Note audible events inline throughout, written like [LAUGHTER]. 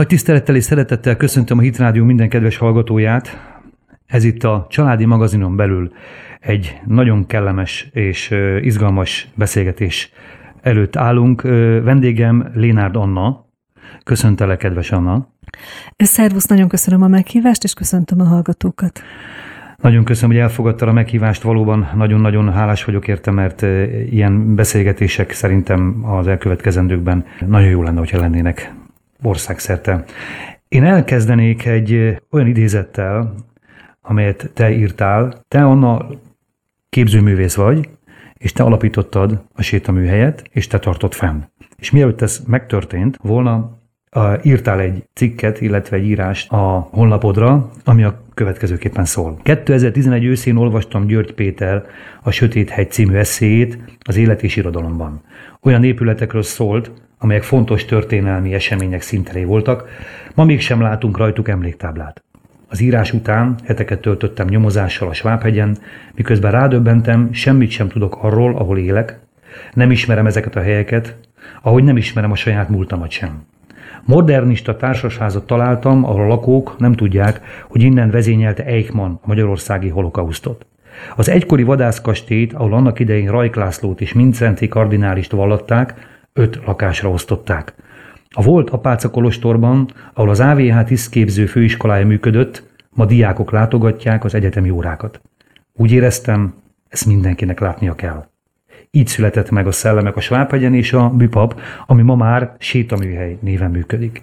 Nagy tisztelettel és szeretettel köszöntöm a Hitrádió minden kedves hallgatóját. Ez itt a Családi Magazinon belül egy nagyon kellemes és izgalmas beszélgetés előtt állunk. Vendégem Lénárd Anna. Köszöntelek, kedves Anna. Szervusz, nagyon köszönöm a meghívást, és köszöntöm a hallgatókat. Nagyon köszönöm, hogy elfogadta a meghívást, valóban nagyon-nagyon hálás vagyok érte, mert ilyen beszélgetések szerintem az elkövetkezendőkben nagyon jó lenne, hogyha lennének országszerte. Én elkezdenék egy olyan idézettel, amelyet te írtál. Te Anna képzőművész vagy, és te alapítottad a sétaműhelyet, és te tartott fenn. És mielőtt ez megtörtént volna, írtál egy cikket, illetve egy írást a honlapodra, ami a következőképpen szól. 2011 őszén olvastam György Péter a Sötét Hegy című eszéjét az élet és irodalomban. Olyan épületekről szólt, amelyek fontos történelmi események szinteré voltak, ma mégsem látunk rajtuk emléktáblát. Az írás után heteket töltöttem nyomozással a Svábhegyen, miközben rádöbbentem, semmit sem tudok arról, ahol élek, nem ismerem ezeket a helyeket, ahogy nem ismerem a saját múltamat sem. Modernista társasházat találtam, ahol a lakók nem tudják, hogy innen vezényelte Eichmann a magyarországi holokausztot. Az egykori vadászkastélyt, ahol annak idején Rajk Lászlót és Mincenti kardinálist vallatták, öt lakásra osztották. A volt Apáca Kolostorban, ahol az AVH tisztképző főiskolája működött, ma diákok látogatják az egyetemi órákat. Úgy éreztem, ezt mindenkinek látnia kell. Így született meg a Szellemek a Svábhegyen és a Műpap, ami ma már sétaműhely néven működik.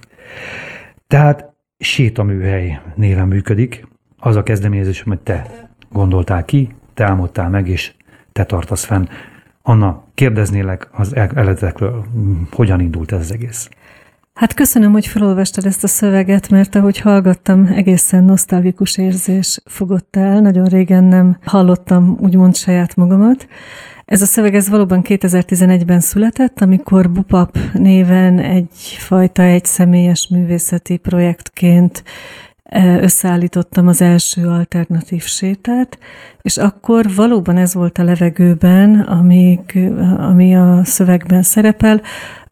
Tehát sétaműhely néven működik, az a kezdeményezés, hogy te gondoltál ki, te álmodtál meg, és te tartasz fenn. Anna, kérdeznélek az eletekről, hogyan indult ez az egész? Hát köszönöm, hogy felolvastad ezt a szöveget, mert ahogy hallgattam, egészen nosztalgikus érzés fogott el. Nagyon régen nem hallottam úgymond saját magamat. Ez a szöveg ez valóban 2011-ben született, amikor Bupap néven egyfajta egy személyes művészeti projektként összeállítottam az első alternatív sétát, és akkor valóban ez volt a levegőben, amíg, ami a szövegben szerepel,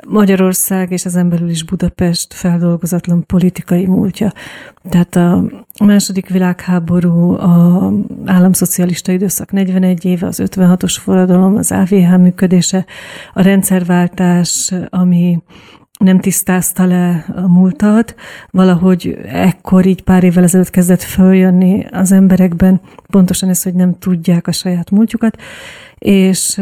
Magyarország és az belül is Budapest feldolgozatlan politikai múltja. Tehát a második világháború, a államszocialista időszak 41 éve, az 56-os forradalom, az AVH működése, a rendszerváltás, ami nem tisztázta le a múltat, valahogy ekkor így pár évvel ezelőtt kezdett följönni az emberekben. Pontosan ez, hogy nem tudják a saját múltjukat, és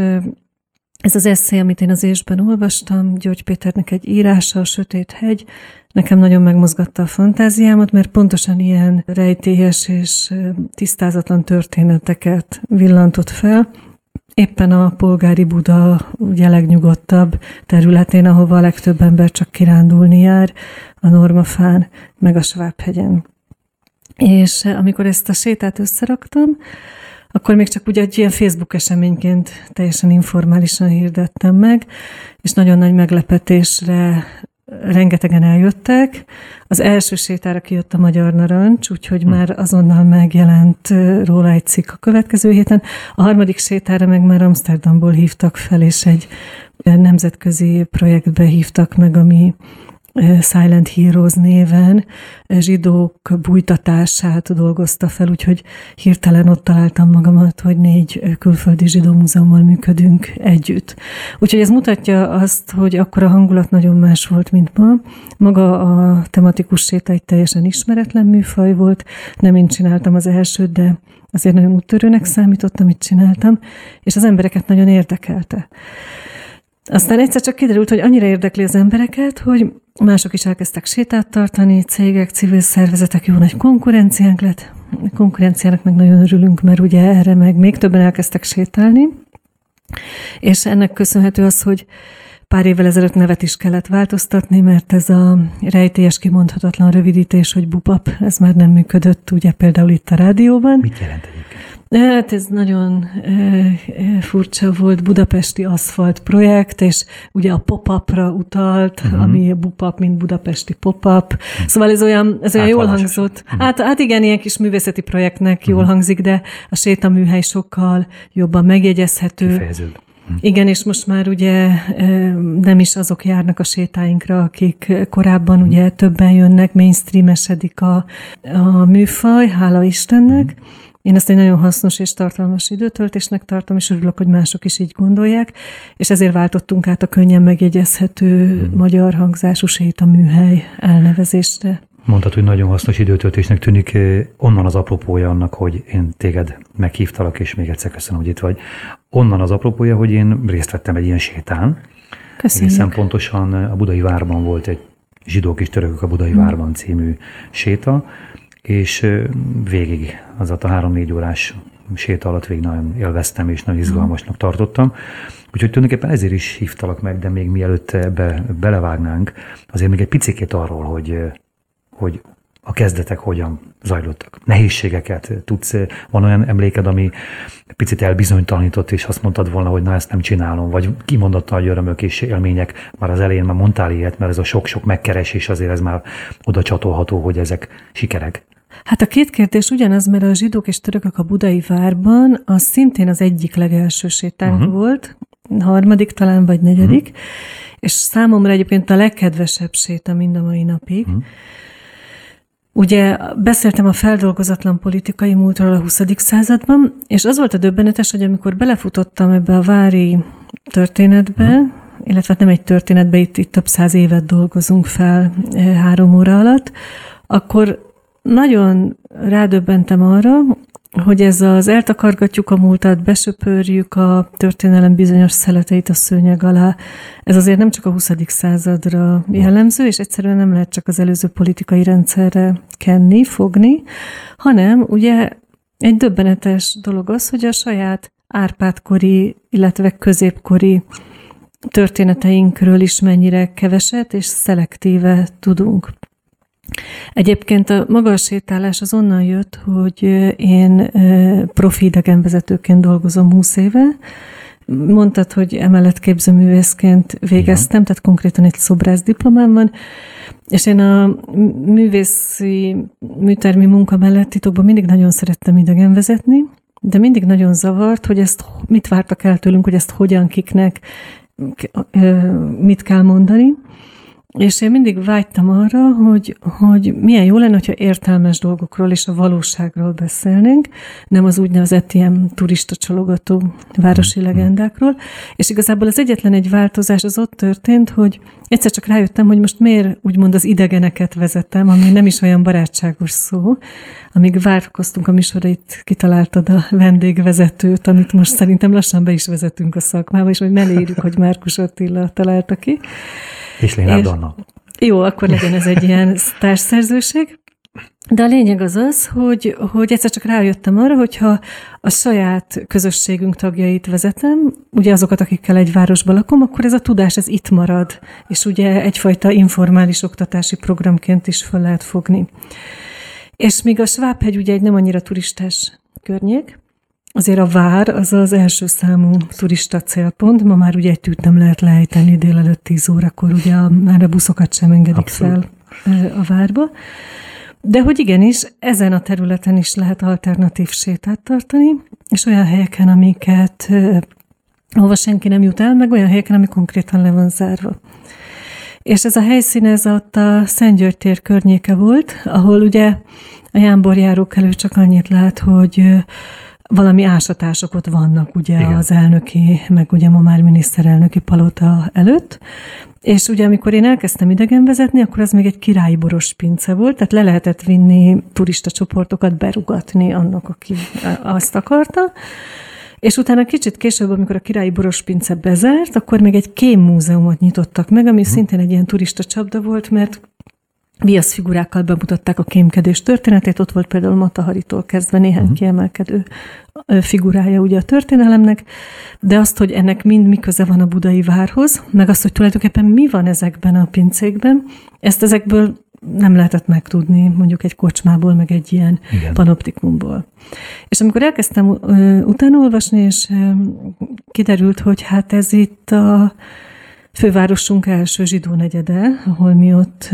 ez az eszé, amit én az ésben olvastam, György Péternek egy írása, a Sötét hegy, nekem nagyon megmozgatta a fantáziámat, mert pontosan ilyen rejtélyes és tisztázatlan történeteket villantott fel, éppen a polgári Buda ugye legnyugodtabb területén, ahova a legtöbb ember csak kirándulni jár, a Normafán, meg a Svábhegyen. És amikor ezt a sétát összeraktam, akkor még csak ugye egy ilyen Facebook eseményként teljesen informálisan hirdettem meg, és nagyon nagy meglepetésre rengetegen eljöttek. Az első sétára kijött a Magyar Narancs, úgyhogy hm. már azonnal megjelent róla egy cikk a következő héten. A harmadik sétára meg már Amsterdamból hívtak fel, és egy nemzetközi projektbe hívtak meg, ami Silent Heroes néven zsidók bújtatását dolgozta fel, úgyhogy hirtelen ott találtam magamat, hogy négy külföldi zsidó múzeummal működünk együtt. Úgyhogy ez mutatja azt, hogy akkor a hangulat nagyon más volt, mint ma. Maga a tematikus séta egy teljesen ismeretlen műfaj volt, nem én csináltam az elsőt, de azért nagyon úttörőnek számított, amit csináltam, és az embereket nagyon érdekelte. Aztán egyszer csak kiderült, hogy annyira érdekli az embereket, hogy mások is elkezdtek sétát tartani, cégek, civil szervezetek, jó nagy konkurenciánk lett. A konkurenciának meg nagyon örülünk, mert ugye erre meg még többen elkezdtek sétálni. És ennek köszönhető az, hogy pár évvel ezelőtt nevet is kellett változtatni, mert ez a rejtélyes kimondhatatlan rövidítés, hogy bupap, ez már nem működött, ugye például itt a rádióban. Mit jelent egyébként? Hát ez nagyon furcsa volt, budapesti aszfalt projekt, és ugye a pop-upra utalt, uh-huh. ami a bupap, mint budapesti pop-up. Uh-huh. Szóval ez olyan, ez olyan jól hangzott. Uh-huh. Hát, hát igen, ilyen kis művészeti projektnek uh-huh. jól hangzik, de a sétaműhely sokkal jobban megjegyezhető. Kifejezőbb. Igen, és most már ugye nem is azok járnak a sétáinkra, akik korábban ugye többen jönnek, mainstreamesedik a, a műfaj, hála Istennek. Én ezt egy nagyon hasznos és tartalmas időtöltésnek tartom, és örülök, hogy mások is így gondolják, és ezért váltottunk át a könnyen megjegyezhető hmm. magyar hangzású séta műhely elnevezésre. Mondtad, hogy nagyon hasznos időtöltésnek tűnik. Onnan az apropója annak, hogy én téged meghívtalak, és még egyszer köszönöm, hogy itt vagy. Onnan az apropója, hogy én részt vettem egy ilyen sétán. Köszönjük. Egészen pontosan a Budai Várban volt egy Zsidók és törökök a Budai hmm. Várban című séta, és végig az a három-négy órás séta alatt végig nagyon élveztem, és nagyon izgalmasnak tartottam. Úgyhogy tulajdonképpen ezért is hívtalak meg, de még mielőtt ebbe belevágnánk, azért még egy picikét arról, hogy, hogy a kezdetek hogyan zajlottak. Nehézségeket tudsz, van olyan emléked, ami picit elbizonytalanított, és azt mondtad volna, hogy na ezt nem csinálom, vagy kimondott nagy örömök és élmények, már az elején már mondtál ilyet, mert ez a sok-sok megkeresés azért ez már oda csatolható, hogy ezek sikerek. Hát a két kérdés ugyanaz, mert a zsidók és törökök a budai várban, az szintén az egyik legelső sétánk uh-huh. volt, harmadik talán, vagy negyedik, uh-huh. és számomra egyébként a legkedvesebb séta mind a mai napig. Uh-huh. Ugye beszéltem a feldolgozatlan politikai múltról a 20. században, és az volt a döbbenetes, hogy amikor belefutottam ebbe a vári történetbe, uh-huh. illetve hát nem egy történetbe, itt, itt több száz évet dolgozunk fel eh, három óra alatt, akkor nagyon rádöbbentem arra, hogy ez az eltakargatjuk a múltat, besöpörjük a történelem bizonyos szeleteit a szőnyeg alá, ez azért nem csak a 20. századra jellemző, és egyszerűen nem lehet csak az előző politikai rendszerre kenni, fogni, hanem ugye egy döbbenetes dolog az, hogy a saját árpádkori, illetve középkori történeteinkről is mennyire keveset és szelektíve tudunk. Egyébként a maga a sétálás az onnan jött, hogy én profi idegenvezetőként dolgozom 20 éve, Mondtad, hogy emellett képzőművészként végeztem, Igen. tehát konkrétan egy szobrász diplomám van, és én a művészi, műtermi munka mellett titokban mindig nagyon szerettem idegenvezetni, de mindig nagyon zavart, hogy ezt mit vártak el tőlünk, hogy ezt hogyan, kiknek, mit kell mondani. És én mindig vágytam arra, hogy, hogy milyen jó lenne, hogyha értelmes dolgokról és a valóságról beszélnénk, nem az úgynevezett ilyen turista csalogató városi mm-hmm. legendákról. És igazából az egyetlen egy változás az ott történt, hogy egyszer csak rájöttem, hogy most miért úgymond az idegeneket vezetem, ami nem is olyan barátságos szó. Amíg várkoztunk a műsorra, itt kitaláltad a vendégvezetőt, amit most szerintem lassan be is vezetünk a szakmába, és hogy ne írjuk, hogy Márkus Attila találta ki. És Lénád Anna. Jó, akkor legyen ez egy ilyen [LAUGHS] társszerzőség. De a lényeg az az, hogy, hogy egyszer csak rájöttem arra, hogyha a saját közösségünk tagjait vezetem, ugye azokat, akikkel egy városban lakom, akkor ez a tudás, ez itt marad, és ugye egyfajta informális oktatási programként is fel lehet fogni. És még a Svábhegy ugye egy nem annyira turistás környék, Azért a vár az az első számú turista célpont. Ma már ugye egy tűt nem lehet lejteni délelőtt 10 órakor, ugye már a buszokat sem engedik Abszolút. fel a várba. De hogy igenis, ezen a területen is lehet alternatív sétát tartani, és olyan helyeken, amiket ahova senki nem jut el, meg olyan helyeken, ami konkrétan le van zárva. És ez a helyszín, ez ott a Szentgyörgy tér környéke volt, ahol ugye a jámborjárók elő csak annyit lát, hogy valami ásatások ott vannak ugye Igen. az elnöki, meg ugye ma már miniszterelnöki palota előtt, és ugye amikor én elkezdtem idegen vezetni, akkor az még egy királyi boros pince volt, tehát le lehetett vinni turista csoportokat, berugatni annak, aki azt akarta. És utána kicsit később, amikor a királyi boros pince bezárt, akkor még egy kém múzeumot nyitottak meg, ami hmm. szintén egy ilyen turista csapda volt, mert viasz figurákkal bemutatták a kémkedés történetét, ott volt például Mataharitól kezdve néhány uh-huh. kiemelkedő figurája ugye a történelemnek, de azt, hogy ennek mind mi köze van a budai várhoz, meg azt, hogy tulajdonképpen mi van ezekben a pincékben, ezt ezekből nem lehetett megtudni mondjuk egy kocsmából, meg egy ilyen Igen. panoptikumból. És amikor elkezdtem utána olvasni, és kiderült, hogy hát ez itt a fővárosunk első zsidó negyede, ahol mi ott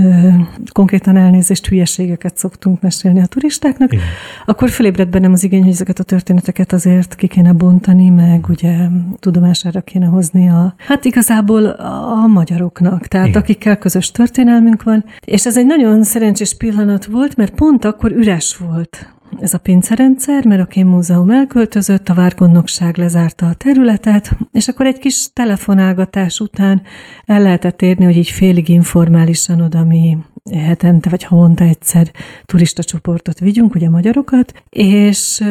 konkrétan elnézést hülyeségeket szoktunk mesélni a turistáknak, Igen. akkor fölébredt bennem az igény, hogy ezeket a történeteket azért ki kéne bontani, meg ugye tudomására kéne hozni a, hát igazából a magyaroknak, tehát Igen. akikkel közös történelmünk van. És ez egy nagyon szerencsés pillanat volt, mert pont akkor üres volt ez a pincerendszer, mert a kémmúzeum elköltözött, a várgondnokság lezárta a területet, és akkor egy kis telefonálgatás után el lehetett érni, hogy így félig informálisan oda mi hetente vagy havonta egyszer turista csoportot vigyünk, ugye magyarokat, és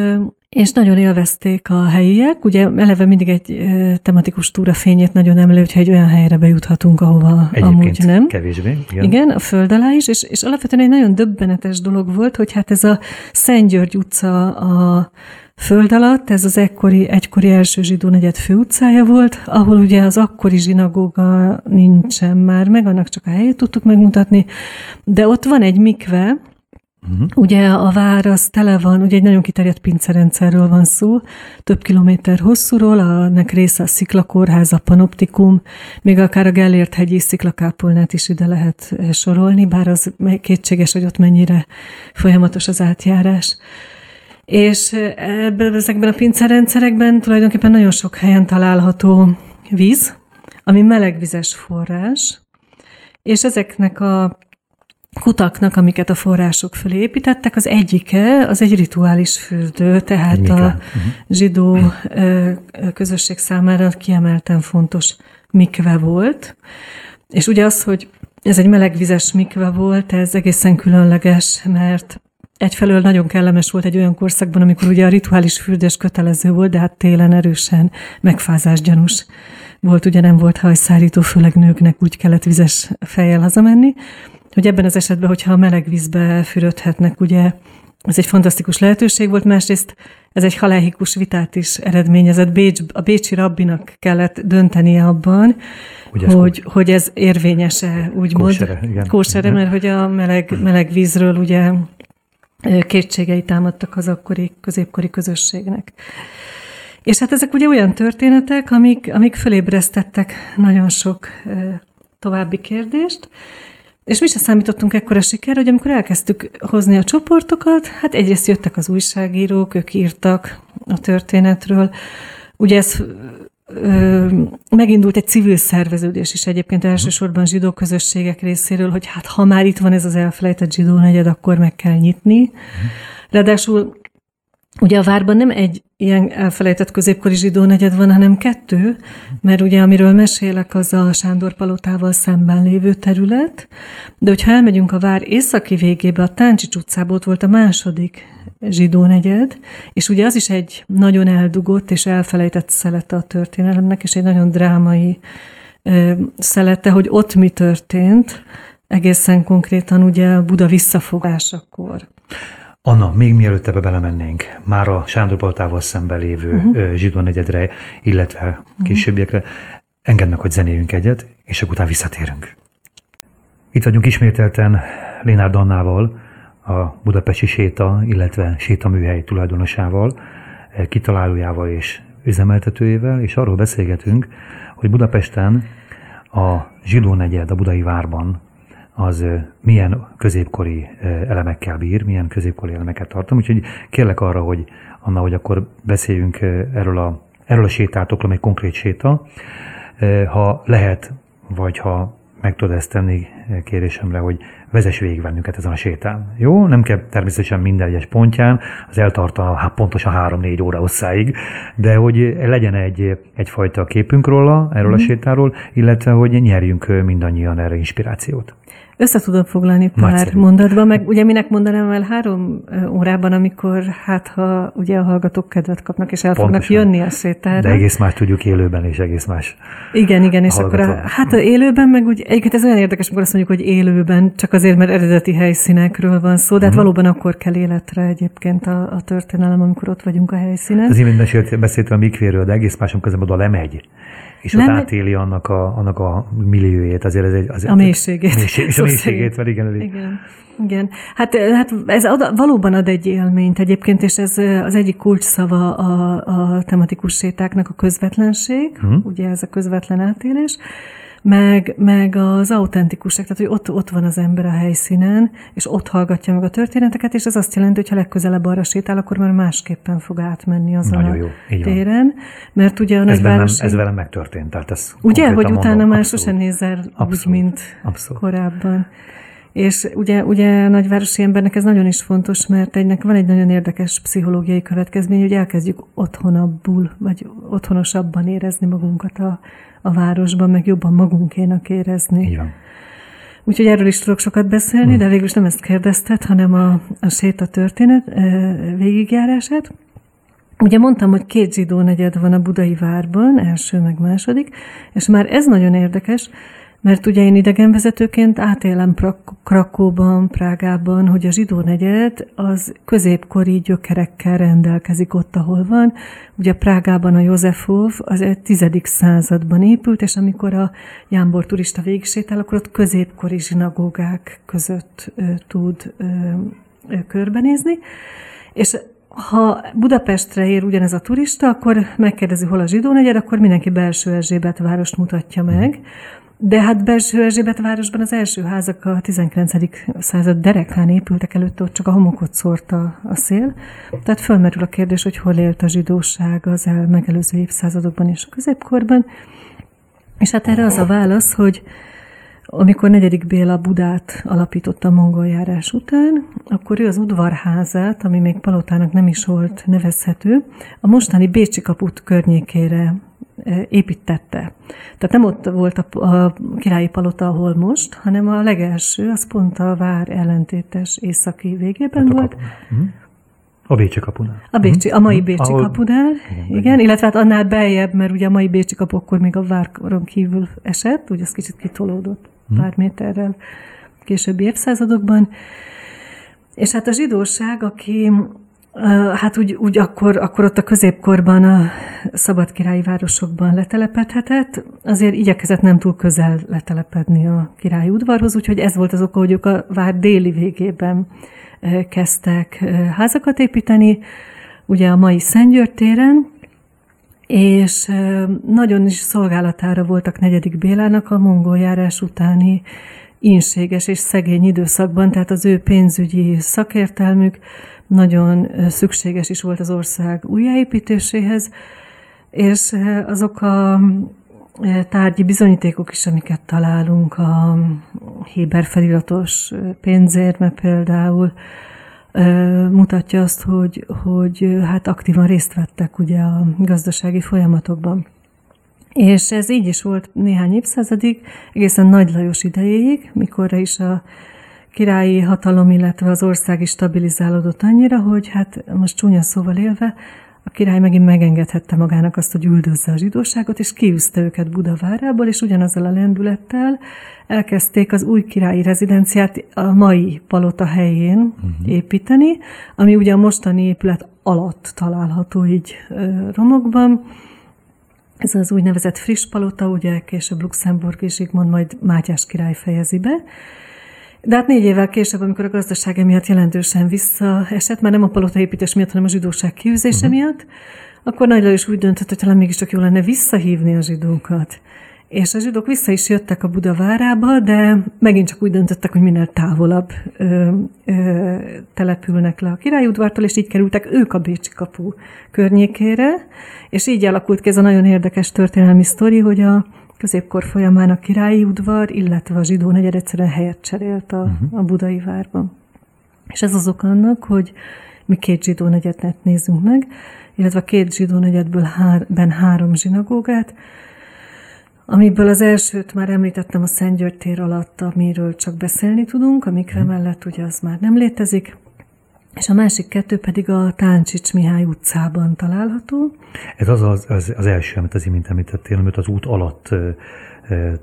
és nagyon élvezték a helyiek. Ugye eleve mindig egy tematikus túra fényét nagyon emelő, hogyha egy olyan helyre bejuthatunk, ahova Egyébként amúgy nem. kevésbé. Igen. igen, a föld alá is, és, és alapvetően egy nagyon döbbenetes dolog volt, hogy hát ez a Szent György utca a föld alatt, ez az ekkori, egykori első zsidó negyed főutcája volt, ahol ugye az akkori zsinagóga nincsen már meg, annak csak a helyét tudtuk megmutatni, de ott van egy mikve, Uh-huh. Ugye a vár az tele van, ugye egy nagyon kiterjedt pincerendszerről van szó, több kilométer hosszúról, nek része a sziklakórház, a panoptikum, még akár a Gellért hegyi sziklakápolnát is ide lehet eh, sorolni, bár az kétséges, hogy ott mennyire folyamatos az átjárás. És eh, ebben, ezekben a pincerendszerekben tulajdonképpen nagyon sok helyen található víz, ami melegvizes forrás, és ezeknek a kutaknak, amiket a források fölé építettek, az egyike az egy rituális fürdő, tehát Mika. a uh-huh. zsidó közösség számára kiemelten fontos mikve volt. És ugye az, hogy ez egy melegvizes mikve volt, ez egészen különleges, mert egyfelől nagyon kellemes volt egy olyan korszakban, amikor ugye a rituális fürdés kötelező volt, de hát télen erősen megfázásgyanús volt, ugye nem volt hajszárító, főleg nőknek úgy kellett vizes fejjel hazamenni hogy ebben az esetben, hogyha a meleg vízbe fürödhetnek, ugye ez egy fantasztikus lehetőség volt, másrészt ez egy haláhikus vitát is eredményezett. Bécs, a bécsi rabbinak kellett döntenie abban, hogy, hogy ez érvényese, úgymond. Kósere, igen. Kósere, mert hogy a meleg, meleg vízről ugye kétségei támadtak az akkori középkori közösségnek. És hát ezek ugye olyan történetek, amik, amik fölébresztettek nagyon sok további kérdést, és mi sem számítottunk ekkora siker, hogy amikor elkezdtük hozni a csoportokat, hát egyrészt jöttek az újságírók, ők írtak a történetről. Ugye ez ö, megindult egy civil szerveződés is egyébként elsősorban zsidó közösségek részéről, hogy hát ha már itt van ez az elfelejtett zsidó negyed, akkor meg kell nyitni. Ráadásul Ugye a várban nem egy ilyen elfelejtett középkori zsidó negyed van, hanem kettő, mert ugye amiről mesélek, az a Sándor palotával szemben lévő terület, de hogyha elmegyünk a vár északi végébe, a Táncsics utcából ott volt a második zsidó negyed, és ugye az is egy nagyon eldugott és elfelejtett szelete a történelemnek, és egy nagyon drámai szelete, hogy ott mi történt, egészen konkrétan ugye Buda visszafogásakor. Anna, még mielőtt ebbe belemennénk, már a Sándor Paltával szemben lévő uh-huh. zsidó negyedre, illetve uh-huh. későbbiekre, engedd meg, hogy zenéljünk egyet, és akkor utána visszatérünk. Itt vagyunk ismételten Lénárd Annával, a Budapesti Séta, illetve Sétaműhely tulajdonosával, kitalálójával és üzemeltetőjével, és arról beszélgetünk, hogy Budapesten a zsidó negyed a budai várban az milyen középkori elemekkel bír, milyen középkori elemeket tartom. Úgyhogy kérlek arra, hogy Anna, hogy akkor beszéljünk erről a, erről a sétátokról, egy konkrét séta. Ha lehet, vagy ha meg tudod ezt tenni kérésemre, hogy vezess végig bennünket ezen a sétán. Jó? Nem kell természetesen minden egyes pontján, az eltart a, hát pontosan 3-4 óra hosszáig, de hogy legyen egy, egyfajta képünk róla, erről mm. a mhm. sétáról, illetve hogy nyerjünk mindannyian erre inspirációt. Össze tudom foglalni pár Nagyszerű. mondatban, meg ugye minek mondanám el három órában, amikor hát ha ugye a hallgatók kedvet kapnak, és el Pontosan. fognak jönni a sétára. De egész más tudjuk élőben, és egész más. Igen, igen, és akkor a, hát a élőben meg úgy, egyébként ez olyan érdekes, amikor azt mondjuk, hogy élőben, csak azért, mert eredeti helyszínekről van szó, de hát uh-huh. valóban akkor kell életre egyébként a, a történelem, amikor ott vagyunk a helyszínen. Az imént beszéltem a mikvéről, de egész máson közben oda lemegy és nem, ott átéli annak a, annak a milliójét, azért ez egy... Azért, a mélységét. Mélység, és a mélységét, mert igen, elég. Igen. Igen, hát, hát ez ad, valóban ad egy élményt egyébként, és ez az egyik kulcsszava a, a tematikus sétáknak a közvetlenség, hmm. ugye ez a közvetlen átélés. Meg, meg az autentikusság, tehát hogy ott, ott van az ember a helyszínen, és ott hallgatja meg a történeteket, és ez azt jelenti, hogy ha legközelebb arra sétál, akkor már másképpen fog átmenni azon Nagyon a jó. téren. Mert ugye a ez, velem, ez velem megtörtént. Tehát ez ugye, hogy utána mondom, már sosem nézel abszolút, úgy, mint abszolút. korábban. És ugye, ugye nagyvárosi embernek ez nagyon is fontos, mert egynek van egy nagyon érdekes pszichológiai következmény, hogy elkezdjük otthonabbul, vagy otthonosabban érezni magunkat a, a városban, meg jobban magunkénak érezni. Így van. Úgyhogy erről is tudok sokat beszélni, hmm. de végül is nem ezt kérdezted, hanem a, a séta történet végigjárását. Ugye mondtam, hogy két zsidó negyed van a budai várban, első meg második, és már ez nagyon érdekes, mert ugye én idegenvezetőként átélem Krakóban, Prágában, hogy a zsidó negyed az középkori gyökerekkel rendelkezik ott, ahol van. Ugye Prágában a Józsefov az egy tizedik században épült, és amikor a Jámbor turista végigsétál, akkor ott középkori zsinagógák között ö, tud ö, ö, körbenézni. És ha Budapestre ér ugyanez a turista, akkor megkérdezi, hol a zsidó negyed, akkor mindenki belső Erzsébet várost mutatja meg. De hát belső Erzsébet városban az első házak a 19. század derekán épültek előtte, ott csak a homokot szórta a szél. Tehát fölmerül a kérdés, hogy hol élt a zsidóság az el megelőző évszázadokban és a középkorban. És hát erre az a válasz, hogy amikor negyedik Béla Budát alapította a mongol járás után, akkor ő az udvarházát, ami még palotának nem is volt nevezhető, a mostani Bécsi kaput környékére építette. Tehát nem ott volt a, a királyi palota, ahol most, hanem a legelső, az pont a vár ellentétes északi végében hát volt. Mhm. A Bécsi kapunál. A Bécsi, a mai mhm. Bécsi Ahol... kapunál, igen, igen, illetve hát annál beljebb, mert ugye a mai Bécsi kapu akkor még a váron kívül esett, ugye az kicsit kitolódott hmm. pár méterrel későbbi évszázadokban. És hát a zsidóság, aki Hát úgy, úgy akkor, akkor ott a középkorban a szabadkirályi városokban letelepedhetett, azért igyekezett nem túl közel letelepedni a királyi udvarhoz, úgyhogy ez volt az oka, hogy ők a vár déli végében kezdtek házakat építeni, ugye a mai Szentgyörgy téren, és nagyon is szolgálatára voltak negyedik Bélának a mongol járás utáni ínséges és szegény időszakban, tehát az ő pénzügyi szakértelmük nagyon szükséges is volt az ország újjáépítéséhez, és azok a tárgyi bizonyítékok is, amiket találunk, a Héber feliratos pénzérme például, mutatja azt, hogy, hogy hát aktívan részt vettek ugye a gazdasági folyamatokban. És ez így is volt néhány évszázadig, egészen Nagy Lajos idejéig, mikorra is a királyi hatalom, illetve az ország is stabilizálódott annyira, hogy hát most csúnya szóval élve, a király megint megengedhette magának azt, hogy üldözze a zsidóságot, és kiűzte őket Budavárából, és ugyanazzal a lendülettel elkezdték az új királyi rezidenciát a mai palota helyén uh-huh. építeni, ami ugye a mostani épület alatt található így romokban. Ez az úgynevezett friss palota, ugye később Luxemburg és Zsigmond majd Mátyás király fejezi be, de hát négy évvel később, amikor a gazdaság miatt jelentősen visszaesett, már nem a palotaépítés miatt, hanem a zsidóság kiűzése uh-huh. miatt, akkor Nagy is úgy döntött, hogy talán mégiscsak jó lenne visszahívni a zsidókat. És a zsidók vissza is jöttek a Budavárába, de megint csak úgy döntöttek, hogy minél távolabb ö, ö, települnek le a királyudvartól, és így kerültek ők a Bécsi kapu környékére, és így alakult ki ez a nagyon érdekes történelmi sztori, hogy a középkor folyamán a királyi udvar, illetve a zsidó negyed egyszerűen helyet cserélt a, uh-huh. a budai várban. És ez az ok annak, hogy mi két zsidó negyedet nézzünk meg, illetve a két zsidó negyedből hár, ben három zsinagógát, amiből az elsőt már említettem a Szent György tér alatt, amiről csak beszélni tudunk, amikre mhm. mellett ugye az már nem létezik és a másik kettő pedig a Táncsics Mihály utcában található. Ez az az, az, az első, amit az imént említettél, amit az út alatt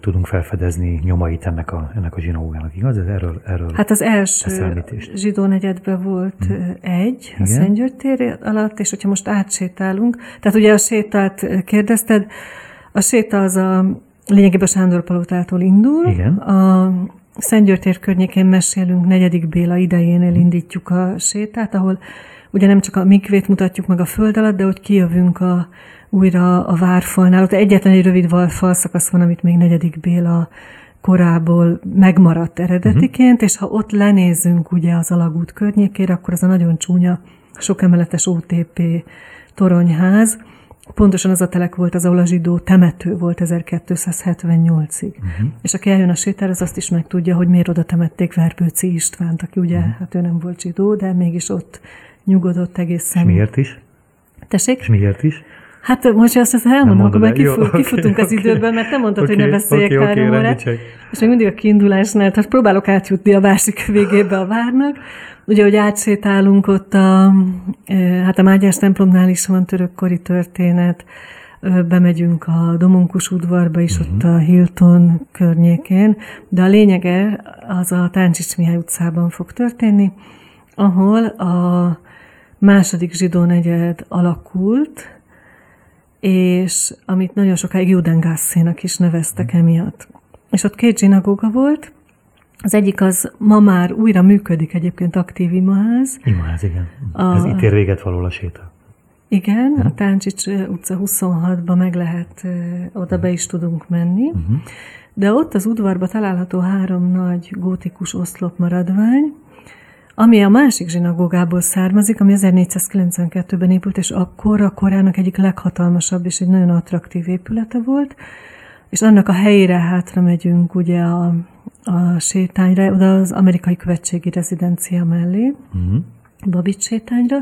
tudunk felfedezni nyomait ennek a, ennek a zsinagógának, igaz? Ez erről, erről hát az első zsidó negyedben volt hmm. egy, a Szent tér alatt, és hogyha most átsétálunk, tehát ugye a sétát kérdezted, a séta az a lényegében Sándor Palotától indul, Igen. a Szentgyörtér környékén mesélünk, negyedik Béla idején elindítjuk a sétát, ahol ugye nem csak a mikvét mutatjuk meg a föld alatt, de hogy kijövünk a, újra a várfalnál. Ott egyetlen egy rövid falszakasz van, amit még negyedik Béla korából megmaradt eredetiként, uh-huh. és ha ott lenézünk ugye az alagút környékére, akkor az a nagyon csúnya, sok emeletes OTP toronyház, Pontosan az a telek volt az, ahol a zsidó temető volt 1278-ig. Uh-huh. Mhm. És aki eljön a sétára, az azt is megtudja, hogy miért oda temették Verbőci Istvánt, aki ugye, uh-huh. hát ő nem volt zsidó, de mégis ott nyugodott egészen. És miért is? Tessék? És miért is? Hát most azt hiszem elmondom, akkor már kifut, Jó, kifutunk okay, az okay. időből, mert nem mondtad, okay, hogy ne beszéljek okay, három okay, órát. És még mindig a kiindulásnál, tehát próbálok átjutni a másik végébe a várnak. Ugye, hogy átsétálunk ott a, hát a Mágyás templomnál is van törökkori történet, bemegyünk a Domonkus udvarba is, uh-huh. ott a Hilton környékén, de a lényege az a Táncsics Mihály utcában fog történni, ahol a második zsidó negyed alakult, és amit nagyon sokáig Judengasszénak is neveztek emiatt. És ott két zsinagóga volt, az egyik az ma már újra működik egyébként aktív imaház. Imaház, igen. A, Ez itt ér véget való a séta. Igen, uh-huh. a Táncsics utca 26-ba meg lehet, oda be is tudunk menni. Uh-huh. De ott az udvarba található három nagy gótikus oszlop maradvány, ami a másik zsinagógából származik, ami 1492-ben épült, és akkor a korának egyik leghatalmasabb és egy nagyon attraktív épülete volt, és annak a helyére hátra megyünk ugye a, a sétányra, oda az amerikai követségi rezidencia mellé, uh-huh. Babics sétányra,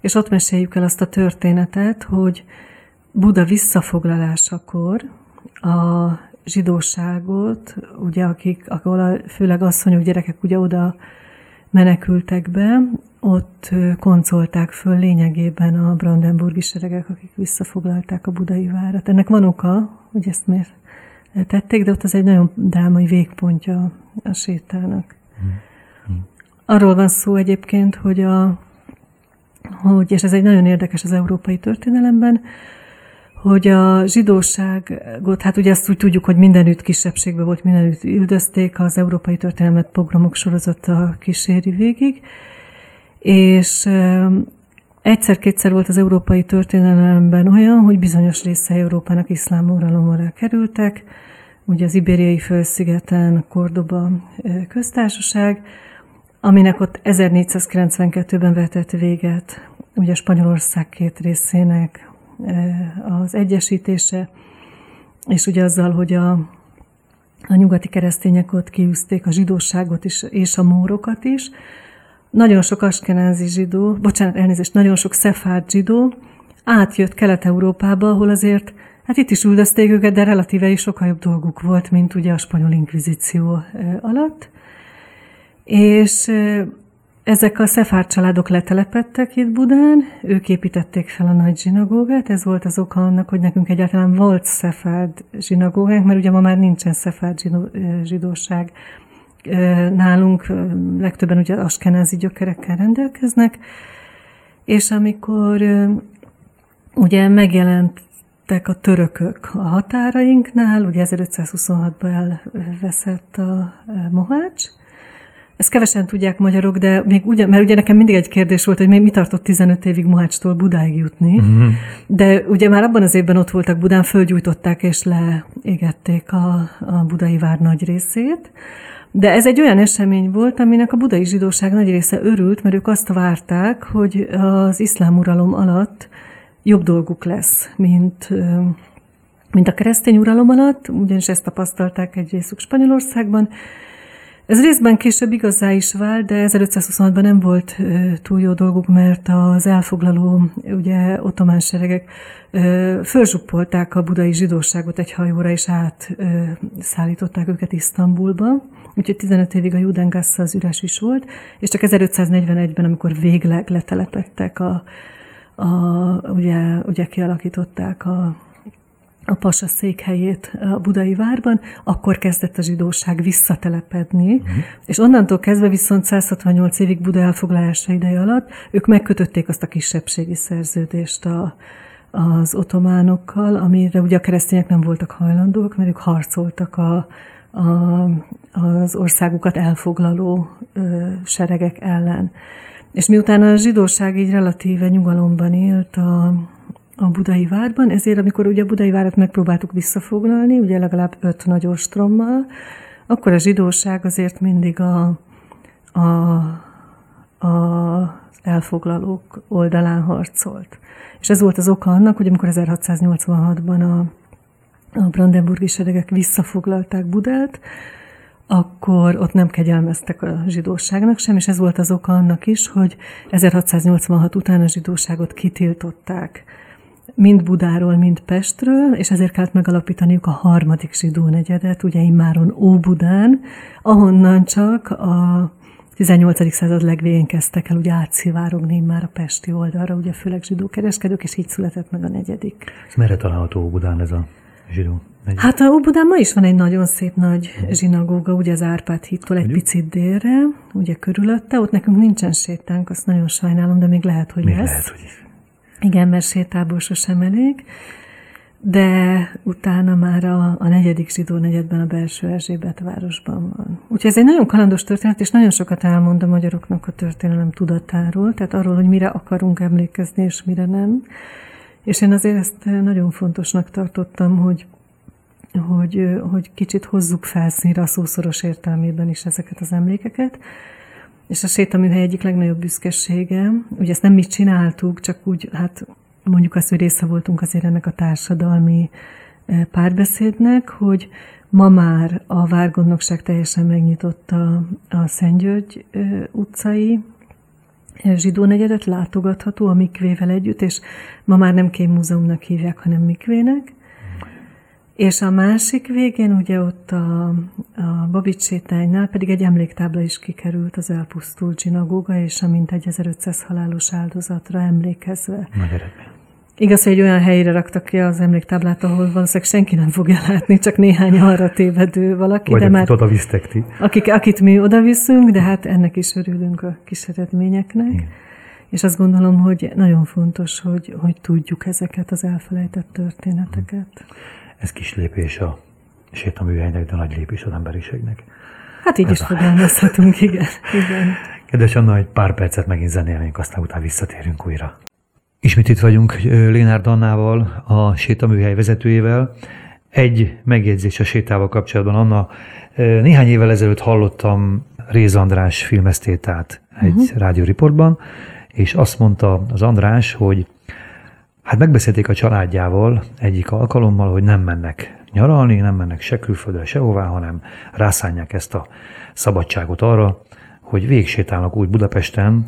és ott meséljük el azt a történetet, hogy Buda visszafoglalásakor a zsidóságot, ugye akik, ahol a, főleg asszonyok, gyerekek ugye oda menekültek be, ott koncolták föl lényegében a brandenburgi seregek, akik visszafoglalták a budai várat. Ennek van oka, hogy ezt miért tették, de ott az egy nagyon drámai végpontja a sétának. Arról van szó egyébként, hogy, a, hogy, és ez egy nagyon érdekes az európai történelemben, hogy a zsidóságot, hát ugye azt úgy tudjuk, hogy mindenütt kisebbségben volt, mindenütt üldözték, az európai történelmet pogromok sorozata kíséri végig, és egyszer-kétszer volt az európai történelemben olyan, hogy bizonyos része Európának iszlám uralom alá kerültek, ugye az ibériai fölszigeten, Kordoba köztársaság, aminek ott 1492-ben vetett véget ugye Spanyolország két részének az egyesítése, és ugye azzal, hogy a, a nyugati keresztények ott kiűzték a zsidóságot is, és a mórokat is. Nagyon sok askenázi zsidó, bocsánat, elnézést, nagyon sok szefárd zsidó átjött Kelet-Európába, ahol azért, hát itt is üldözték őket, de relatíve is sokkal jobb dolguk volt, mint ugye a spanyol inkvizíció alatt. És ezek a szefár családok letelepettek itt Budán, ők építették fel a nagy zsinagógát, ez volt az oka annak, hogy nekünk egyáltalán volt szefárd zsinagógánk, mert ugye ma már nincsen szefárd zsidóság nálunk, legtöbben ugye askenázi gyökerekkel rendelkeznek, és amikor ugye megjelentek a törökök a határainknál, ugye 1526-ban elveszett a Mohács, ezt kevesen tudják magyarok, de még ugye, mert ugye nekem mindig egy kérdés volt, hogy még mi tartott 15 évig Mohácstól Budáig jutni, uh-huh. de ugye már abban az évben ott voltak Budán, fölgyújtották és leégették a, a budai vár nagy részét, de ez egy olyan esemény volt, aminek a budai zsidóság nagy része örült, mert ők azt várták, hogy az iszlám uralom alatt jobb dolguk lesz, mint, mint a keresztény uralom alatt, ugyanis ezt tapasztalták egy részük Spanyolországban, ez részben később igazá is vált, de 1526-ban nem volt túl jó dolguk, mert az elfoglaló ugye, ottomán seregek fölzsuppolták a budai zsidóságot egy hajóra, és átszállították őket Isztambulba. Úgyhogy 15 évig a Judengasse az üres is volt, és csak 1541-ben, amikor végleg letelepettek a, a ugye, ugye kialakították a a pasa székhelyét a budai várban, akkor kezdett a zsidóság visszatelepedni, uh-huh. és onnantól kezdve viszont 168 évig Buda elfoglalása ideje alatt ők megkötötték azt a kisebbségi szerződést a, az otománokkal, amire ugye a keresztények nem voltak hajlandók, mert ők harcoltak a, a, az országukat elfoglaló ö, seregek ellen. És miután a zsidóság így relatíve nyugalomban élt a, a budai várban, ezért amikor ugye a budai várat megpróbáltuk visszafoglalni, ugye legalább öt nagy ostrommal, akkor a zsidóság azért mindig a, a, a elfoglalók oldalán harcolt. És ez volt az oka annak, hogy amikor 1686-ban a, a brandenburgi seregek visszafoglalták Budát, akkor ott nem kegyelmeztek a zsidóságnak sem, és ez volt az oka annak is, hogy 1686 után a zsidóságot kitiltották mind Budáról, mind Pestről, és ezért kellett megalapítaniuk a harmadik zsidó negyedet, ugye immáron Óbudán, ahonnan csak a 18. század legvégén kezdtek el ugye átszivárogni már a pesti oldalra, ugye főleg zsidó kereskedők, és így született meg a negyedik. Ez merre található Óbudán ez a Negyedik? Hát a Óbudán ma is van egy nagyon szép nagy zsinagóga, ugye az Árpád hittól egy picit délre, ugye körülötte, ott nekünk nincsen sétánk, azt nagyon sajnálom, de még lehet, hogy még lesz. Lehet, hogy igen, mert sétából sosem elég, de utána már a, a negyedik zsidó negyedben a belső Erzsébet városban van. Úgyhogy ez egy nagyon kalandos történet, és nagyon sokat elmond a magyaroknak a történelem tudatáról, tehát arról, hogy mire akarunk emlékezni, és mire nem. És én azért ezt nagyon fontosnak tartottam, hogy hogy, hogy kicsit hozzuk felszínre a szószoros értelmében is ezeket az emlékeket. És a sétaműhely egyik legnagyobb büszkesége, ugye ezt nem mi csináltuk, csak úgy, hát mondjuk azt, hogy része voltunk azért ennek a társadalmi párbeszédnek, hogy ma már a Várgondnokság teljesen megnyitotta a Szentgyörgy utcai zsidó negyedet, látogatható a Mikvével együtt, és ma már nem kémmúzeumnak hívják, hanem Mikvének. És a másik végén, ugye ott a, a Babics sétánynál pedig egy emléktábla is kikerült az elpusztult zsinagóga és a mintegy 1500 halálos áldozatra emlékezve. Nagy. Igaz, hogy egy olyan helyre raktak ki az emléktáblát, ahol valószínűleg senki nem fogja látni, csak néhány arra tévedő valaki. Vagy de már oda visztek ti. Akik, akit mi oda viszünk, de hát ennek is örülünk a kis eredményeknek. Igen. És azt gondolom, hogy nagyon fontos, hogy, hogy tudjuk ezeket az elfelejtett történeteket. Ez kis lépés a sétaműhelynek, de nagy lépés az emberiségnek. Hát így Ez is a- fogalmazhatunk, igen. igen. Kedves Anna, egy pár percet megint zenélnénk, aztán utána visszatérünk újra. Ismét itt vagyunk Lénárd Annával, a sétaműhely vezetőjével. Egy megjegyzés a sétával kapcsolatban. Anna, néhány évvel ezelőtt hallottam Réz András filmesztétát egy uh-huh. rádióriportban, és azt mondta az András, hogy hát megbeszélték a családjával egyik alkalommal, hogy nem mennek nyaralni, nem mennek se külföldre, sehová, hanem rászánják ezt a szabadságot arra, hogy végsétálnak úgy Budapesten,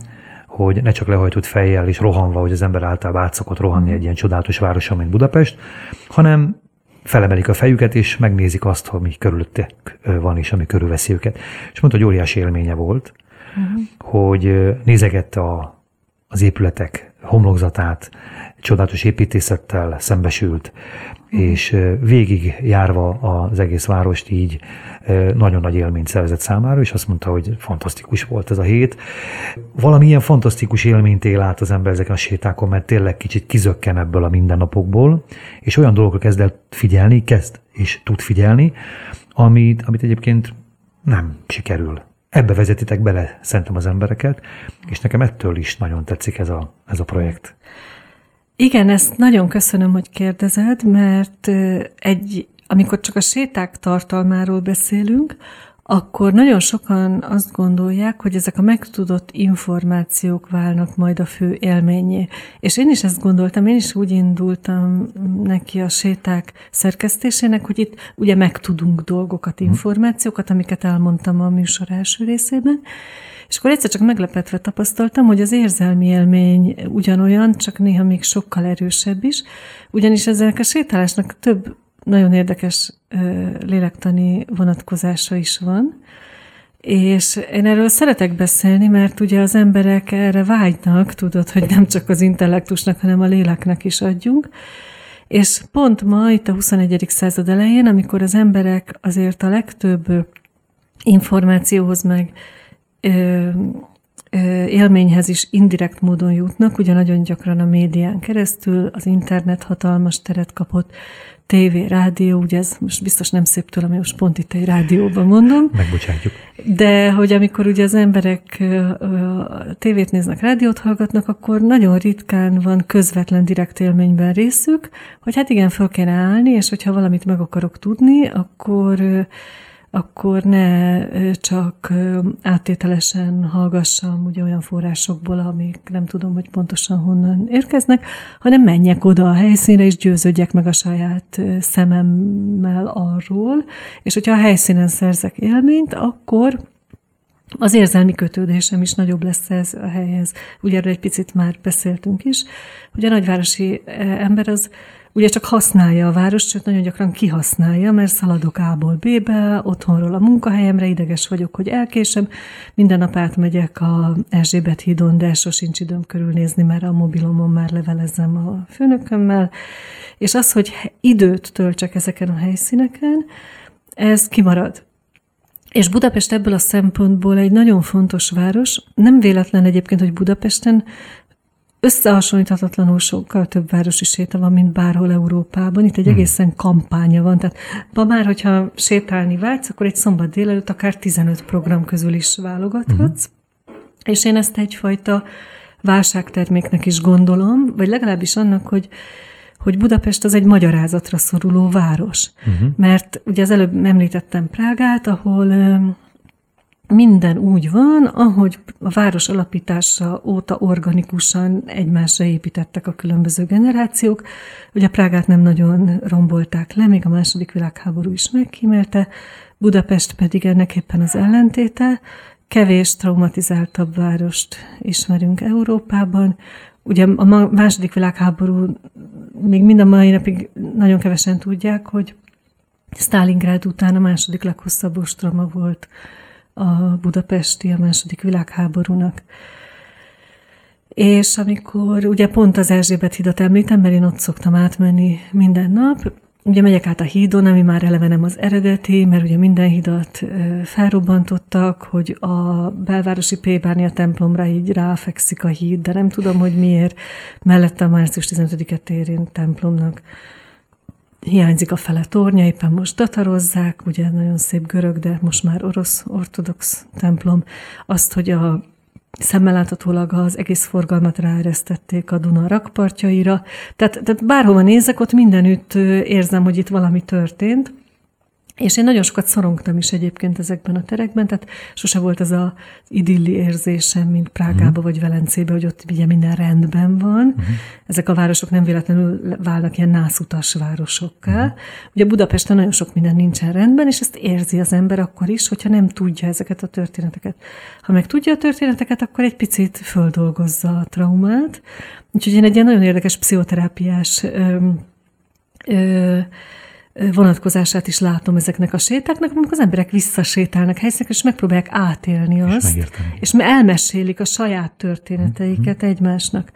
hogy ne csak lehajtott fejjel és rohanva, hogy az ember általában át szokott rohanni egy ilyen csodálatos városon, mint Budapest, hanem felemelik a fejüket, és megnézik azt, hogy mi körülöttük van, és ami körülveszi őket. És mondta, hogy óriási élménye volt, uh-huh. hogy nézegette a, az épületek homlokzatát, csodálatos építészettel szembesült, és ö, végig járva az egész várost így nagyon nagy élményt szerzett számára, és azt mondta, hogy fantasztikus volt ez a hét. Valamilyen fantasztikus élményt él át az ember ezeken a sétákon, mert tényleg kicsit kizökken ebből a mindennapokból, és olyan dolgokra kezd el figyelni, kezd és tud figyelni, amit, amit egyébként nem sikerül. Ebbe vezetitek bele szerintem az embereket, és nekem ettől is nagyon tetszik ez a, ez a projekt. Igen, ezt nagyon köszönöm, hogy kérdezed, mert egy, amikor csak a séták tartalmáról beszélünk, akkor nagyon sokan azt gondolják, hogy ezek a megtudott információk válnak majd a fő élményé. És én is ezt gondoltam, én is úgy indultam neki a séták szerkesztésének, hogy itt ugye megtudunk dolgokat, információkat, amiket elmondtam a műsor első részében, és akkor egyszer csak meglepetve tapasztaltam, hogy az érzelmi élmény ugyanolyan, csak néha még sokkal erősebb is, ugyanis ezek a sétálásnak több nagyon érdekes ö, lélektani vonatkozása is van, és én erről szeretek beszélni, mert ugye az emberek erre vágynak, tudod, hogy nem csak az intellektusnak, hanem a léleknek is adjunk. És pont ma, itt a 21. század elején, amikor az emberek azért a legtöbb ö, információhoz meg ö, élményhez is indirekt módon jutnak, ugye nagyon gyakran a médián keresztül, az internet hatalmas teret kapott, tévé, rádió, ugye ez most biztos nem szép tőlem, hogy most pont itt egy rádióban mondom. Megbocsátjuk. De hogy amikor ugye az emberek tévét néznek, rádiót hallgatnak, akkor nagyon ritkán van közvetlen direkt élményben részük, hogy hát igen, föl kéne állni, és hogyha valamit meg akarok tudni, akkor akkor ne csak áttételesen hallgassam ugye olyan forrásokból, amik nem tudom, hogy pontosan honnan érkeznek, hanem menjek oda a helyszínre, és győződjek meg a saját szememmel arról, és hogyha a helyszínen szerzek élményt, akkor az érzelmi kötődésem is nagyobb lesz ez a helyhez. Ugye erről egy picit már beszéltünk is, hogy a nagyvárosi ember az ugye csak használja a várost, sőt nagyon gyakran kihasználja, mert szaladok A-ból B-be, otthonról a munkahelyemre, ideges vagyok, hogy elkésem, minden nap átmegyek a Erzsébet hídon, de sosincs időm körülnézni, mert a mobilomon már levelezem a főnökömmel, és az, hogy időt töltsek ezeken a helyszíneken, ez kimarad. És Budapest ebből a szempontból egy nagyon fontos város. Nem véletlen egyébként, hogy Budapesten összehasonlíthatatlanul sokkal több városi séta van, mint bárhol Európában. Itt egy hmm. egészen kampánya van. Tehát ma már, hogyha sétálni vágysz, akkor egy szombat délelőtt akár 15 program közül is válogathatsz. Hmm. És én ezt egyfajta válságterméknek is gondolom, vagy legalábbis annak, hogy hogy Budapest az egy magyarázatra szoruló város. Uh-huh. Mert ugye az előbb említettem Prágát, ahol minden úgy van, ahogy a város alapítása óta organikusan egymásra építettek a különböző generációk. Ugye Prágát nem nagyon rombolták le, még a második világháború is megkímélte, Budapest pedig ennek éppen az ellentéte. Kevés traumatizáltabb várost ismerünk Európában. Ugye a második világháború még mind a mai napig nagyon kevesen tudják, hogy Stalingrad után a második leghosszabb ostroma volt a budapesti, a második világháborúnak. És amikor ugye pont az Erzsébet hidat említem, mert én ott szoktam átmenni minden nap, Ugye megyek át a hídon, ami már eleve nem az eredeti, mert ugye minden hidat felrobbantottak, hogy a belvárosi plébánia templomra így ráfekszik a híd, de nem tudom, hogy miért. Mellette a március 15-e térén templomnak hiányzik a fele tornya, éppen most datarozzák, ugye nagyon szép görög, de most már orosz ortodox templom. Azt, hogy a szemmel láthatólag az egész forgalmat ráeresztették a Duna rakpartjaira. Tehát, tehát bárhova nézek, ott mindenütt érzem, hogy itt valami történt. És én nagyon sokat szorongtam is egyébként ezekben a terekben, tehát sose volt az az idilli érzésem, mint Prágába uh-huh. vagy Velencébe, hogy ott ugye minden rendben van. Uh-huh. Ezek a városok nem véletlenül válnak ilyen nászutas városokká. Uh-huh. Ugye Budapesten nagyon sok minden nincsen rendben, és ezt érzi az ember akkor is, hogyha nem tudja ezeket a történeteket. Ha meg tudja a történeteket, akkor egy picit földolgozza a traumát. Úgyhogy én egy ilyen nagyon érdekes pszichoterápiás ö, ö, vonatkozását is látom ezeknek a sétáknak, amikor az emberek visszasétálnak helyszínekre, és megpróbálják átélni azt, és, és elmesélik a saját történeteiket mm-hmm. egymásnak.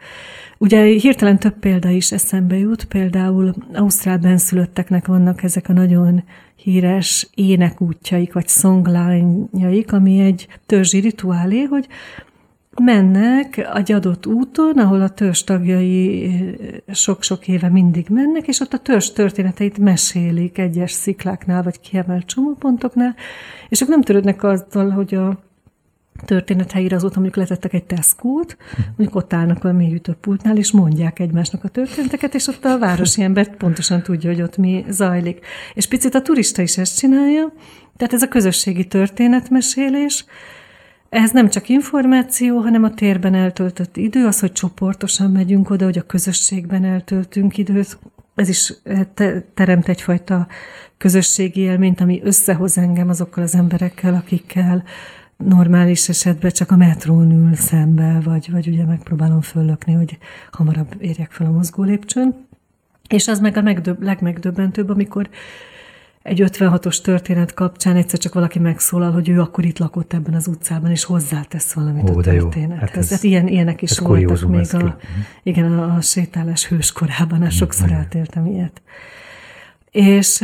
Ugye hirtelen több példa is eszembe jut, például Ausztrál benszülötteknek vannak ezek a nagyon híres énekútjaik, vagy songlányjaik, ami egy törzsi rituálé, hogy mennek egy adott úton, ahol a törzs tagjai eh, sok-sok éve mindig mennek, és ott a törzs történeteit mesélik egyes szikláknál, vagy kiemelt csomópontoknál, és ők nem törődnek azzal, hogy a történet helyére azóta mondjuk letettek egy Tesco-t, mondjuk ott állnak a mélyütőpultnál, és mondják egymásnak a történeteket, és ott a városi ember pontosan tudja, hogy ott mi zajlik. És picit a turista is ezt csinálja, tehát ez a közösségi történetmesélés, ez nem csak információ, hanem a térben eltöltött idő, az, hogy csoportosan megyünk oda, hogy a közösségben eltöltünk időt, ez is eh, te- teremt egyfajta közösségi élményt, ami összehoz engem azokkal az emberekkel, akikkel normális esetben csak a metrón ül szembe, vagy, vagy ugye megpróbálom föllökni, hogy hamarabb érjek fel a mozgó lépcsőn. És az meg a megdöbb, legmegdöbbentőbb, amikor egy 56-os történet kapcsán egyszer csak valaki megszólal, hogy ő akkor itt lakott ebben az utcában, és hozzátesz valamit Ó, a történethez. Hát ez, hát ilyen, ilyenek is voltak még a, mhm. igen, a, a sétálás hőskorában, a sokszor átéltem ilyet. És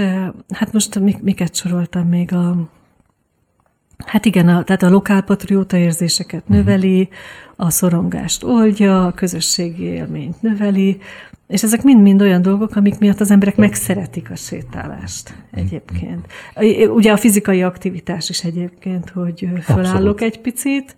hát most miket soroltam még a Hát igen, a, tehát a lokálpatrióta érzéseket növeli, a szorongást oldja, a közösségi élményt növeli, és ezek mind-mind olyan dolgok, amik miatt az emberek megszeretik a sétálást egyébként. Ugye a fizikai aktivitás is egyébként, hogy fölállok Abszolút. egy picit,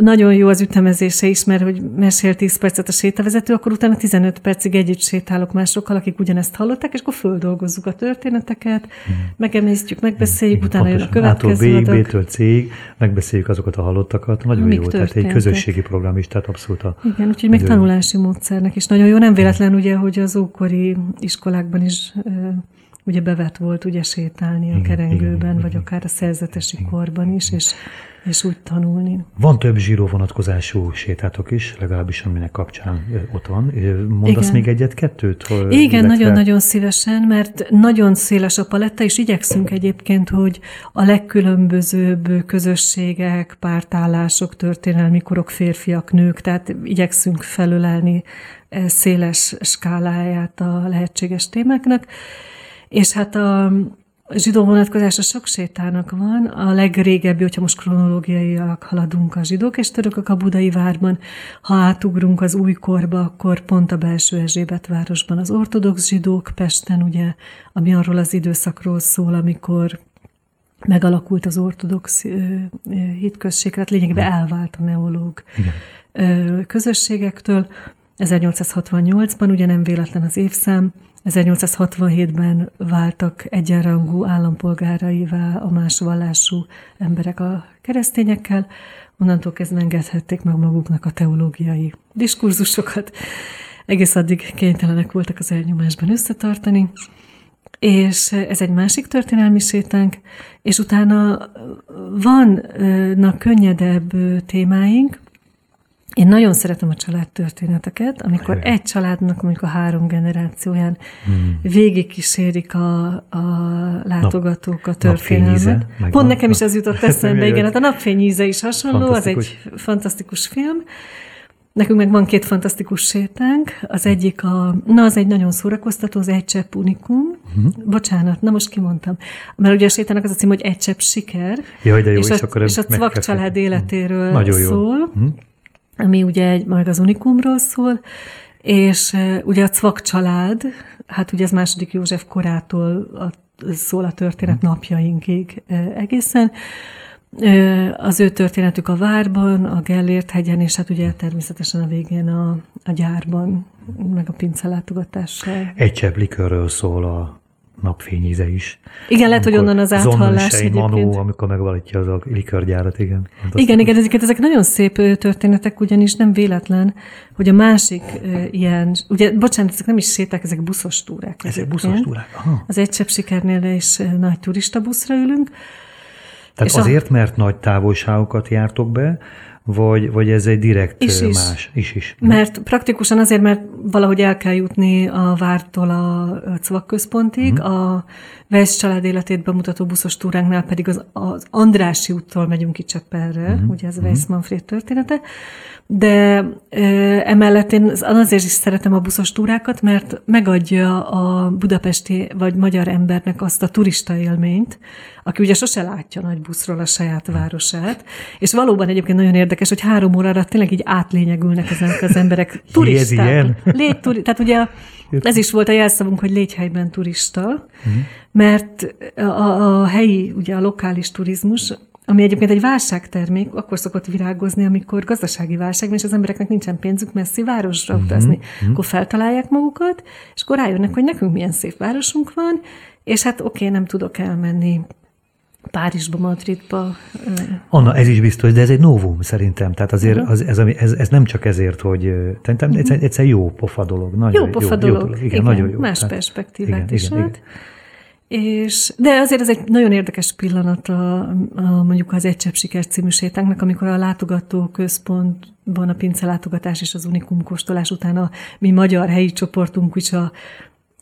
nagyon jó az ütemezése is, mert hogy mesél 10 percet a sétavezető, akkor utána 15 percig együtt sétálok másokkal, akik ugyanezt hallották, és akkor földolgozzuk a történeteket, hmm. megemésztjük, megbeszéljük, utána jön a következő B, B-től C-ig, megbeszéljük azokat a hallottakat. Nagyon Amik jó, történtek. tehát egy közösségi program is, tehát abszolút a... Igen, úgyhogy még tanulási módszernek is nagyon jó. Nem véletlen ugye, hogy az ókori iskolákban is ugye bevet volt ugye sétálni a kerengőben, igen, vagy igen. akár a szerzetesi igen, korban is, és és úgy tanulni. Van több zsíró vonatkozású sétátok is, legalábbis aminek kapcsán ott van. Mondasz Igen. még egyet-kettőt? Igen, nagyon-nagyon szívesen, mert nagyon széles a paletta, és igyekszünk egyébként, hogy a legkülönbözőbb közösségek, pártállások, történelmi korok, férfiak, nők, tehát igyekszünk felölelni széles skáláját a lehetséges témáknak. És hát a, zsidó vonatkozása sok sétának van. A legrégebbi, hogyha most kronológiaiak haladunk a zsidók és törökök a budai várban, ha átugrunk az újkorba, akkor pont a belső Erzsébet városban az ortodox zsidók, Pesten ugye, ami arról az időszakról szól, amikor megalakult az ortodox hitközség, tehát lényegében elvált a neológ Igen. közösségektől. 1868-ban, ugye nem véletlen az évszám, 1867-ben váltak egyenrangú állampolgáraivá a más vallású emberek a keresztényekkel, onnantól kezdve engedhették meg maguknak a teológiai diskurzusokat. Egész addig kénytelenek voltak az elnyomásban összetartani, és ez egy másik történelmi sétánk, és utána vannak könnyedebb témáink, én nagyon szeretem a családtörténeteket, amikor egy családnak mondjuk a három generációján hmm. végig kísérik a, a látogatók a történelmet. Pont nekem is ez jutott [LAUGHS] eszembe, igen, hát a napfény íze is hasonló, az egy fantasztikus film. Nekünk meg van két fantasztikus sétánk. Az egyik a, na az egy nagyon szórakoztató, az egy csepp unikum. Uh-huh. Bocsánat, na most kimondtam. Mert ugye a sétának az a cím, hogy egy csepp siker. Jaj, de jó, és, és a, akkor és a cvak család életéről nagyon jó. szól. Uh-huh ami ugye egy, majd az Unikumról szól, és ugye a Cvak család, hát ugye ez második József korától a, szól a történet napjainkig egészen. Az ő történetük a várban, a Gellért hegyen, és hát ugye természetesen a végén a, a gyárban, meg a pincelátogatással. Egy csepp likörről szól a napfényíze is. Igen, lehet, hogy onnan az áthallás egyébként. Manó, amikor megvalítja az a likörgyárat, igen. Igen, igen, ezeket, ezek nagyon szép történetek, ugyanis nem véletlen, hogy a másik ilyen, ugye, bocsánat, ezek nem is séták, ezek buszos túrák. Ezek buszos túrák, aha. Az egy csepp sikernél is nagy turista buszra ülünk. Tehát azért, a... mert nagy távolságokat jártok be, vagy, vagy ez egy direkt is, is. más? Is, is. Mert praktikusan azért, mert valahogy el kell jutni a vártól a Cvak központig, mm. a Vesz család életét bemutató buszos túránknál pedig az, az Andrási úttól megyünk ki Cseppelre, mm. ugye ez a Weiss Manfred története, de e, emellett én azért is szeretem a buszos túrákat, mert megadja a budapesti vagy magyar embernek azt a turista élményt, aki ugye sose látja nagy buszról a saját városát, és valóban egyébként nagyon érdekes, hogy három órára tényleg így átlényegülnek ezek az emberek. [LAUGHS] Turisták. Légy, turi, tehát ugye ez is volt a jelszavunk, hogy légy helyben turista, uh-huh. mert a, a helyi, ugye a lokális turizmus ami egyébként egy válságtermék, akkor szokott virágozni, amikor gazdasági válság és az embereknek nincsen pénzük messzi városra uh-huh, utazni. Uh-huh. Akkor feltalálják magukat, és akkor rájönnek, hogy nekünk milyen szép városunk van, és hát oké, okay, nem tudok elmenni Párizsba, Madridba. Anna, ez is biztos, de ez egy novum szerintem. Tehát azért az, ez, ez, ez, nem csak ezért, hogy szerintem egyszer, egyszer jó pofa dolog. Nagyon jó pofa jó, dolog. Jó dolog. Igen, igen, nagyon jó. Más Tehát, perspektívát igen, is igen, ad. És, de azért ez egy nagyon érdekes pillanat a, a mondjuk az Egy Csepp Siker című sétánknak, amikor a látogató központban a pince látogatás és az unikum kóstolás után a mi magyar helyi csoportunk is a,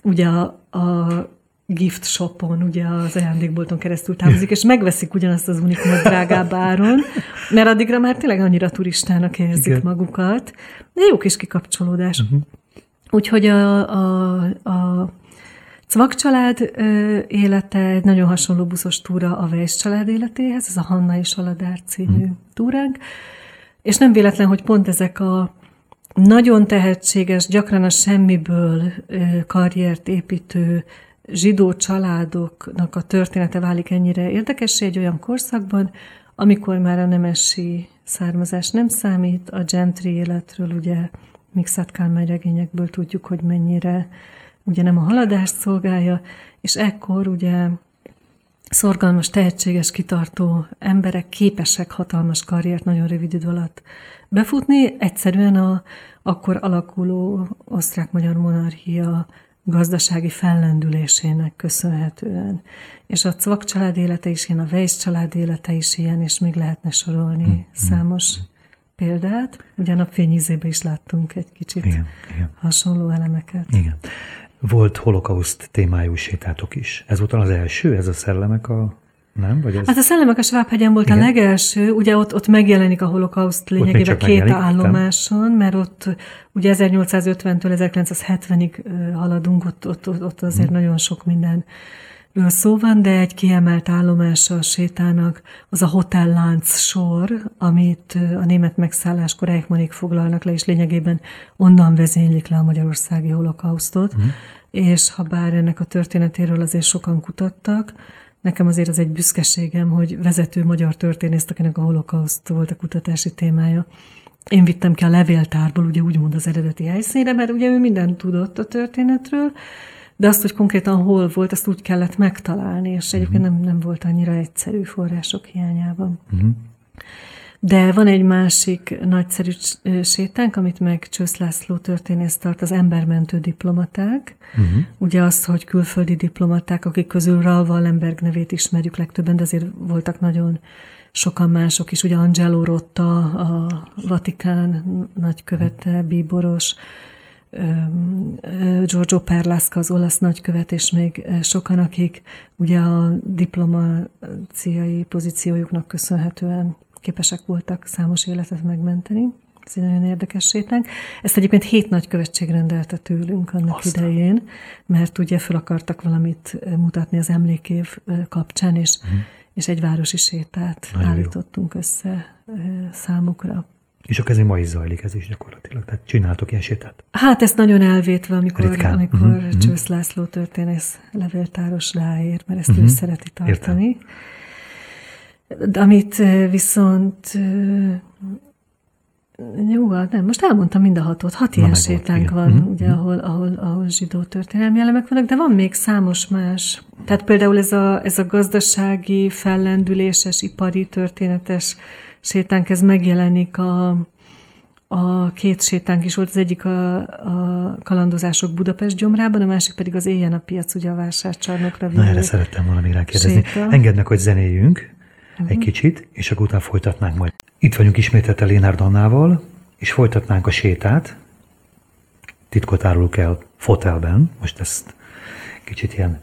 ugye a, a gift shopon, ugye az ajándékbolton keresztül távozik, és megveszik ugyanazt az unikumot drágább áron, mert addigra már tényleg annyira turistának érzik Igen. magukat. De jó kis kikapcsolódás. Uh-huh. Úgyhogy a, a, a Cvak család ö, élete egy nagyon hasonló buszos túra a Weiss család életéhez, ez a Hanna és Aladár című hmm. túránk, és nem véletlen, hogy pont ezek a nagyon tehetséges, gyakran a semmiből ö, karriert építő zsidó családoknak a története válik ennyire érdekessé egy olyan korszakban, amikor már a nemesi származás nem számít, a gentry életről ugye Mixát Kálmán regényekből tudjuk, hogy mennyire ugye nem a haladást szolgálja, és ekkor ugye szorgalmas, tehetséges, kitartó emberek képesek hatalmas karriert nagyon rövid idő alatt befutni, egyszerűen a akkor alakuló osztrák-magyar monarchia gazdasági fellendülésének köszönhetően. És a Cvak család élete is ilyen, a Weiss család élete is ilyen, és még lehetne sorolni hmm. számos példát. Ugye a napfényízébe is láttunk egy kicsit igen, igen. hasonló elemeket. Igen. Volt holokauszt témájú sétátok is. Ez volt az első, ez a szellemek a nem? Vagy ez... Hát a Szellemek a Svábhegyen volt Igen. a legelső, ugye ott, ott megjelenik a holokauszt lényegében két állomáson, mert ott ugye 1850-től 1970-ig haladunk, ott, ott, ott azért hmm. nagyon sok minden szó van, de egy kiemelt állomása a sétának az a hotellánc sor, amit a német megszálláskor Eichmannig foglalnak le, és lényegében onnan vezénylik le a magyarországi holokausztot, mm. és ha bár ennek a történetéről azért sokan kutattak, Nekem azért az egy büszkeségem, hogy vezető magyar történész, akinek a holokauszt volt a kutatási témája. Én vittem ki a levéltárból, ugye úgymond az eredeti helyszínre, mert ugye ő mindent tudott a történetről, de azt, hogy konkrétan hol volt, azt úgy kellett megtalálni, és egyébként mhm. nem, nem volt annyira egyszerű források hiányában. Uh-huh. De van egy másik nagyszerű sétánk, amit meg Csősz László történész tart, az embermentő diplomaták. Uh-huh. Ugye azt, hogy külföldi diplomaták, akik közül Raul Wallenberg nevét ismerjük legtöbben, de azért voltak nagyon sokan mások is. Ugye Angelo Rotta, a Vatikán nagykövete, bíboros, Giorgio Perlasca, az olasz nagykövet, és még sokan, akik ugye a diplomáciai pozíciójuknak köszönhetően képesek voltak számos életet megmenteni. Ez egy nagyon érdekes sétánk. Ezt egyébként hét nagykövetség rendelte tőlünk annak Aztán. idején, mert ugye fel akartak valamit mutatni az emlékév kapcsán, és, uh-huh. és egy városi sétát nagyon állítottunk jó. össze számukra. És akkor ez ma is zajlik, ez is gyakorlatilag. Tehát csináltok ilyen sétát? Hát ezt nagyon elvétve, amikor, Ritkán. amikor uh-huh. Csősz László történész levéltáros ráér, mert ezt uh-huh. ő szereti tartani. Értem. De amit viszont jó, hát nem, most elmondtam mind a hatot. Hat ilyen sétánk van, mm-hmm. ugye, mhm. ahol, ahol, ahol zsidó történelmi elemek vannak, de van még számos más. Tehát például ez a, ez a gazdasági, fellendüléses, ipari, történetes sétánk, ez megjelenik a, a két sétánk is volt, az egyik a, a kalandozások Budapest gyomrában, a másik pedig az éjjel a piac, ugye a vásárcsarnokra. Na erre szerettem volna még rákérdezni. Engednek, hogy zenéljünk, uh-huh. egy kicsit, és akkor utána folytatnánk majd. Itt vagyunk ismételte Lénárd Annával, és folytatnánk a sétát. Titkot árulok el fotelben, most ezt kicsit ilyen,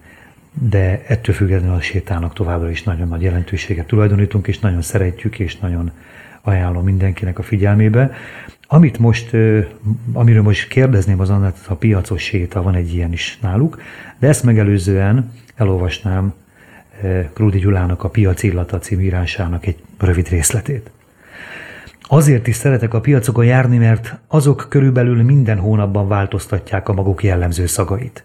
de ettől függetlenül a sétának továbbra is nagyon nagy jelentőséget tulajdonítunk, és nagyon szeretjük, és nagyon ajánlom mindenkinek a figyelmébe. Amit most, amiről most kérdezném az Annát, a piacos séta, van egy ilyen is náluk, de ezt megelőzően elolvasnám Krúdi Gyulának a Piac illata című egy rövid részletét. Azért is szeretek a piacokon járni, mert azok körülbelül minden hónapban változtatják a maguk jellemző szagait.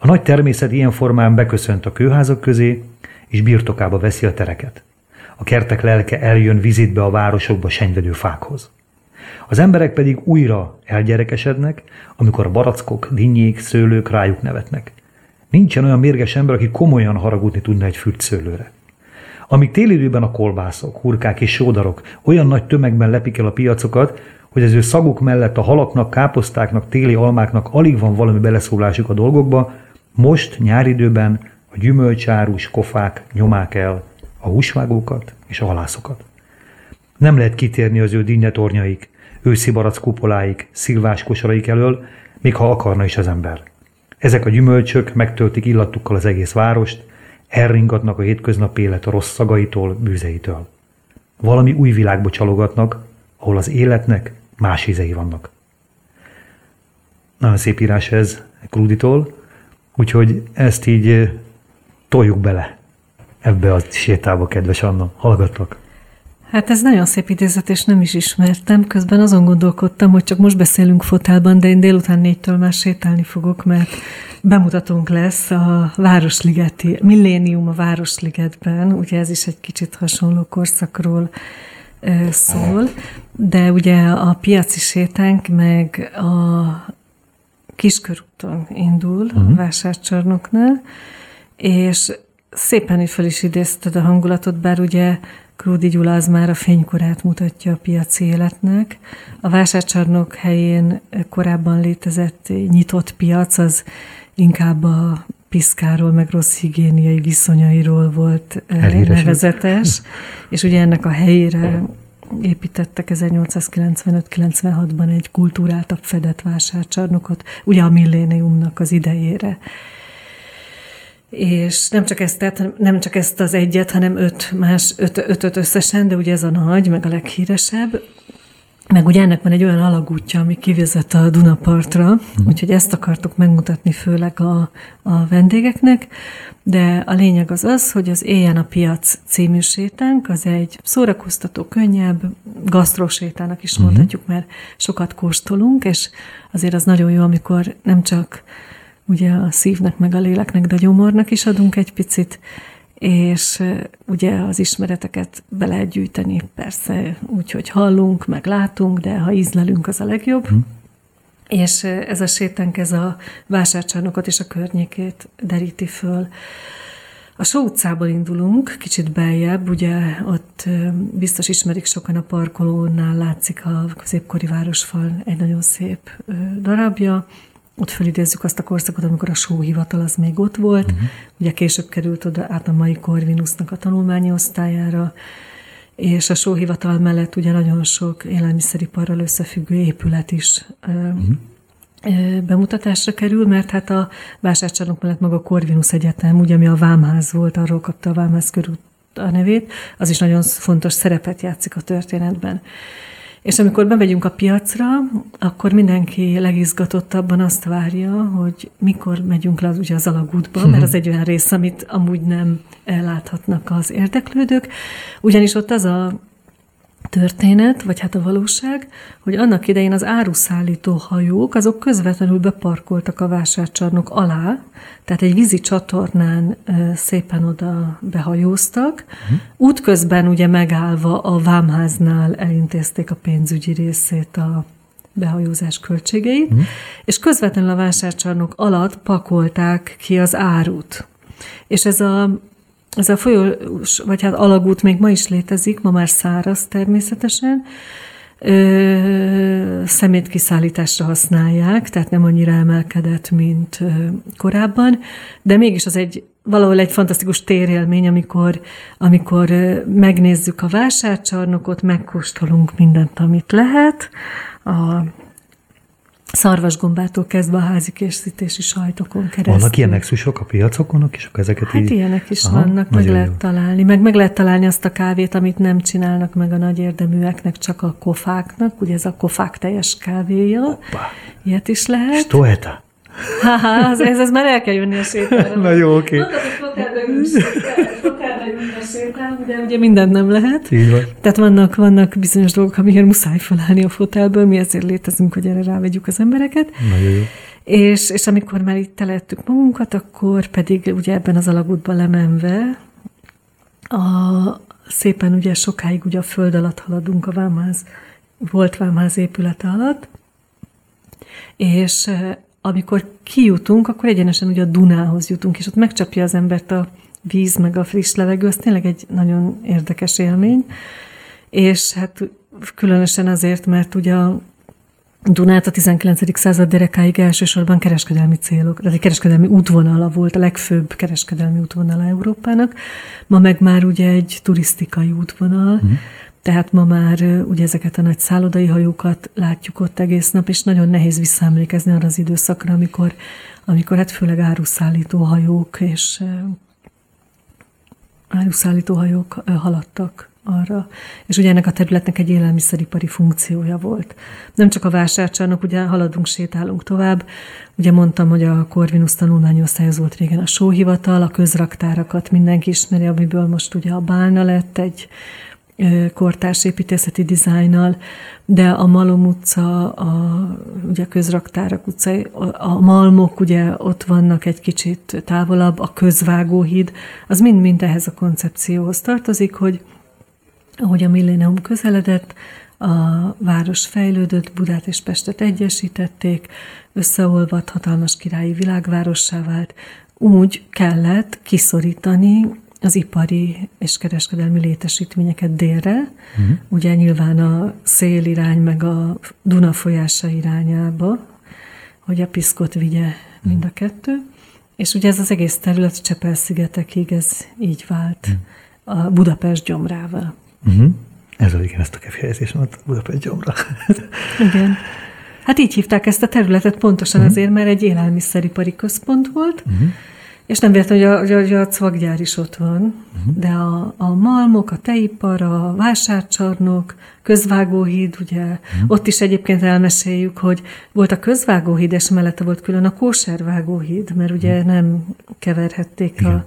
A nagy természet ilyen formán beköszönt a kőházak közé, és birtokába veszi a tereket. A kertek lelke eljön vizitbe a városokba senyvedő fákhoz. Az emberek pedig újra elgyerekesednek, amikor a barackok, dinnyék, szőlők rájuk nevetnek. Nincsen olyan mérges ember, aki komolyan haragudni tudna egy fürtszőlőre. Amíg télidőben a kolbászok, hurkák és sódarok olyan nagy tömegben lepik el a piacokat, hogy az ő szaguk mellett a halaknak, káposztáknak, téli almáknak alig van valami beleszólásuk a dolgokba, most nyáridőben a gyümölcsárus kofák nyomák el a húsvágókat és a halászokat. Nem lehet kitérni az ő dinnetornyaik, őszi barack kupoláik, szilvás kosaraik elől, még ha akarna is az ember. Ezek a gyümölcsök megtöltik illatukkal az egész várost, elringatnak a hétköznapi élet a rossz szagaitól, bűzeitől. Valami új világba csalogatnak, ahol az életnek más ízei vannak. Nagyon szép írás ez Krúditól. Úgyhogy ezt így toljuk bele ebbe a sétába, kedves Anna. Hallgatlak. Hát ez nagyon szép idézet, és nem is ismertem. Közben azon gondolkodtam, hogy csak most beszélünk fotelban, de én délután négytől már sétálni fogok, mert bemutatónk lesz a Városligeti, Millénium a Városligetben, ugye ez is egy kicsit hasonló korszakról szól, de ugye a piaci sétánk meg a Kiskörúton indul, uh-huh. a mhm. vásárcsarnoknál, és szépen is fel is idézted a hangulatot, bár ugye Krúdi Gyula az már a fénykorát mutatja a piaci életnek. A vásárcsarnok helyén korábban létezett nyitott piac, az inkább a piszkáról, meg rossz higiéniai viszonyairól volt Elhíresült. nevezetes, és ugye ennek a helyére építettek 1895-96-ban egy kultúráltabb fedett vásárcsarnokot, ugye a milléniumnak az idejére. És nem csak, ezt, tehát nem csak ezt az egyet, hanem öt más, öt, ötöt összesen, de ugye ez a nagy, meg a leghíresebb. Meg ugye ennek van egy olyan alagútja, ami kivezet a Dunapartra, uh-huh. úgyhogy ezt akartuk megmutatni főleg a, a vendégeknek, de a lényeg az az, hogy az Éjjel a piac című sétánk, az egy szórakoztató, könnyebb, gasztrosétának is uh-huh. mondhatjuk, mert sokat kóstolunk, és azért az nagyon jó, amikor nem csak ugye a szívnek, meg a léleknek, de a gyomornak is adunk egy picit, és ugye az ismereteket be lehet gyűjteni, persze úgy, hogy hallunk, meg látunk, de ha ízlelünk, az a legjobb. Hmm. És ez a sétánk, ez a vásárcsarnokot és a környékét deríti föl. A Só utcából indulunk, kicsit beljebb, ugye ott biztos ismerik sokan a parkolónál, látszik a középkori városfal egy nagyon szép darabja, ott felidézzük azt a korszakot, amikor a sóhivatal az még ott volt. Uh-huh. Ugye később került oda át a mai Corvinusnak a tanulmányi osztályára, és a sóhivatal mellett ugye nagyon sok élelmiszeriparral összefüggő épület is uh-huh. bemutatásra kerül, mert hát a vásárcsarnok mellett maga a Corvinus Egyetem, ugye ami a Vámház volt, arról kapta a Vámház körül a nevét, az is nagyon fontos szerepet játszik a történetben. És amikor bemegyünk a piacra, akkor mindenki legizgatottabban azt várja, hogy mikor megyünk le ugye az alagútba, mert az egy olyan rész, amit amúgy nem láthatnak az érdeklődők. Ugyanis ott az a történet, vagy hát a valóság, hogy annak idején az áruszállító hajók, azok közvetlenül beparkoltak a vásárcsarnok alá, tehát egy vízi csatornán szépen oda behajóztak. Uh-huh. Útközben ugye megállva a vámháznál elintézték a pénzügyi részét a behajózás költségeit, uh-huh. és közvetlenül a vásárcsarnok alatt pakolták ki az árut. És ez a ez a folyó, vagy hát alagút még ma is létezik, ma már száraz természetesen, ö, szemétkiszállításra használják, tehát nem annyira emelkedett, mint ö, korábban, de mégis az egy valahol egy fantasztikus térélmény, amikor, amikor megnézzük a vásárcsarnokot, megkóstolunk mindent, amit lehet, a szarvasgombától kezdve a házi készítési sajtokon keresztül. Vannak ilyen nexusok a piacokon, és ezeket hát így... ilyenek is Aha, vannak, meg lehet jó. találni. Meg meg lehet találni azt a kávét, amit nem csinálnak meg a nagy érdeműeknek, csak a kofáknak. Ugye ez a kofák teljes kávéja. Hoppa. Ilyet is lehet. Stoeta. Ha, ez, ez, ez már el kell jönni a sétára. [LAUGHS] Na jó, oké. Okay. De ugye mindent nem lehet. Így van. Tehát vannak, vannak bizonyos dolgok, amikért muszáj felállni a fotelből, mi ezért létezünk, hogy erre rávegyük az embereket. Nagyon jó. És, és amikor már itt telettük magunkat, akkor pedig ugye ebben az alagútban lemenve a, szépen ugye sokáig ugye a föld alatt haladunk a vámház, volt vámház épülete alatt, és amikor kijutunk, akkor egyenesen ugye a Dunához jutunk, és ott megcsapja az embert a víz, meg a friss levegő, az tényleg egy nagyon érdekes élmény. És hát különösen azért, mert ugye a Dunát a 19. század derekáig elsősorban kereskedelmi célok, tehát egy kereskedelmi útvonala volt, a legfőbb kereskedelmi útvonala Európának. Ma meg már ugye egy turisztikai útvonal, uh-huh. Tehát ma már ugye ezeket a nagy szállodai hajókat látjuk ott egész nap, és nagyon nehéz visszaemlékezni arra az időszakra, amikor, amikor hát főleg áruszállító hajók és áruszállító hajók haladtak arra. És ugye ennek a területnek egy élelmiszeripari funkciója volt. Nem csak a vásárcsarnok, ugye haladunk, sétálunk tovább. Ugye mondtam, hogy a Corvinus tanulmányosztály az volt régen a sóhivatal, a közraktárakat mindenki ismeri, amiből most ugye a Bálna lett egy kortárs építészeti dizájnnal, de a Malom utca, a, ugye a közraktárak utca, a Malmok ugye ott vannak egy kicsit távolabb, a közvágóhíd, az mind-mind ehhez a koncepcióhoz tartozik, hogy ahogy a millénium közeledett, a város fejlődött, Budát és Pestet egyesítették, összeolvadt, hatalmas királyi világvárossá vált, úgy kellett kiszorítani az ipari és kereskedelmi létesítményeket délre, uh-huh. ugye nyilván a szélirány meg a Duna folyása irányába, hogy a piszkot vigye mind a kettő, és ugye ez az egész terület Csepel-szigetekig ez így vált uh-huh. a Budapest gyomrával. Uh-huh. Ez az igen, ezt a kifejezést mondta, Budapest gyomra. [LAUGHS] igen. Hát így hívták ezt a területet pontosan uh-huh. azért, mert egy élelmiszeripari központ volt, uh-huh és nem véletlen, hogy a, hogy a, hogy a cvaggyár is ott van, uh-huh. de a, a malmok, a teipar, a vásárcsarnok, közvágóhíd, ugye, uh-huh. ott is egyébként elmeséljük, hogy volt a közvágóhíd, és mellette volt külön a kóservágóhíd, mert ugye uh-huh. nem keverhették a,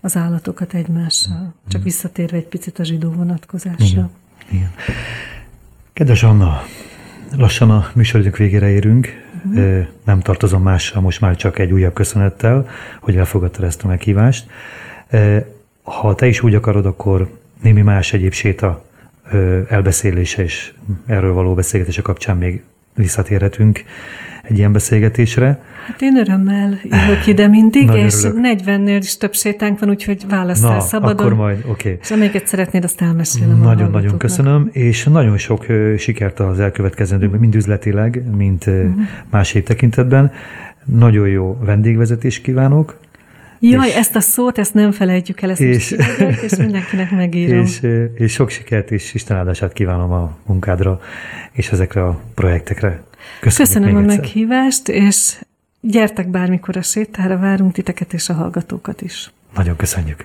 az állatokat egymással. Uh-huh. Csak visszatérve egy picit a zsidó vonatkozásra. Igen. Igen. Kedves Anna, lassan a műsoridők végére érünk. Uh-huh. Nem tartozom mással, most már csak egy újabb köszönettel, hogy elfogadtad ezt a meghívást. Ha te is úgy akarod, akkor némi más egyéb séta elbeszélése és erről való beszélgetése kapcsán még visszatérhetünk egy ilyen beszélgetésre. Hát én örömmel jövök ide mindig, Nagyon és örülök. 40-nél is több sétánk van, úgyhogy választál Na, szabadon. akkor majd, oké. Okay. És amiket szeretnéd, azt elmesélem Nagyon-nagyon köszönöm, és nagyon sok sikert az elkövetkezendőkben, mind üzletileg, mint uh-huh. más év tekintetben. Nagyon jó vendégvezetést kívánok, Jaj, és, ezt a szót, ezt nem felejtjük el, ezt és, most és mindenkinek megírom. És, és sok sikert és Isten áldását kívánom a munkádra és ezekre a projektekre. Köszönjük Köszönöm a egyszer. meghívást, és gyertek bármikor a sétára, várunk titeket és a hallgatókat is. Nagyon köszönjük.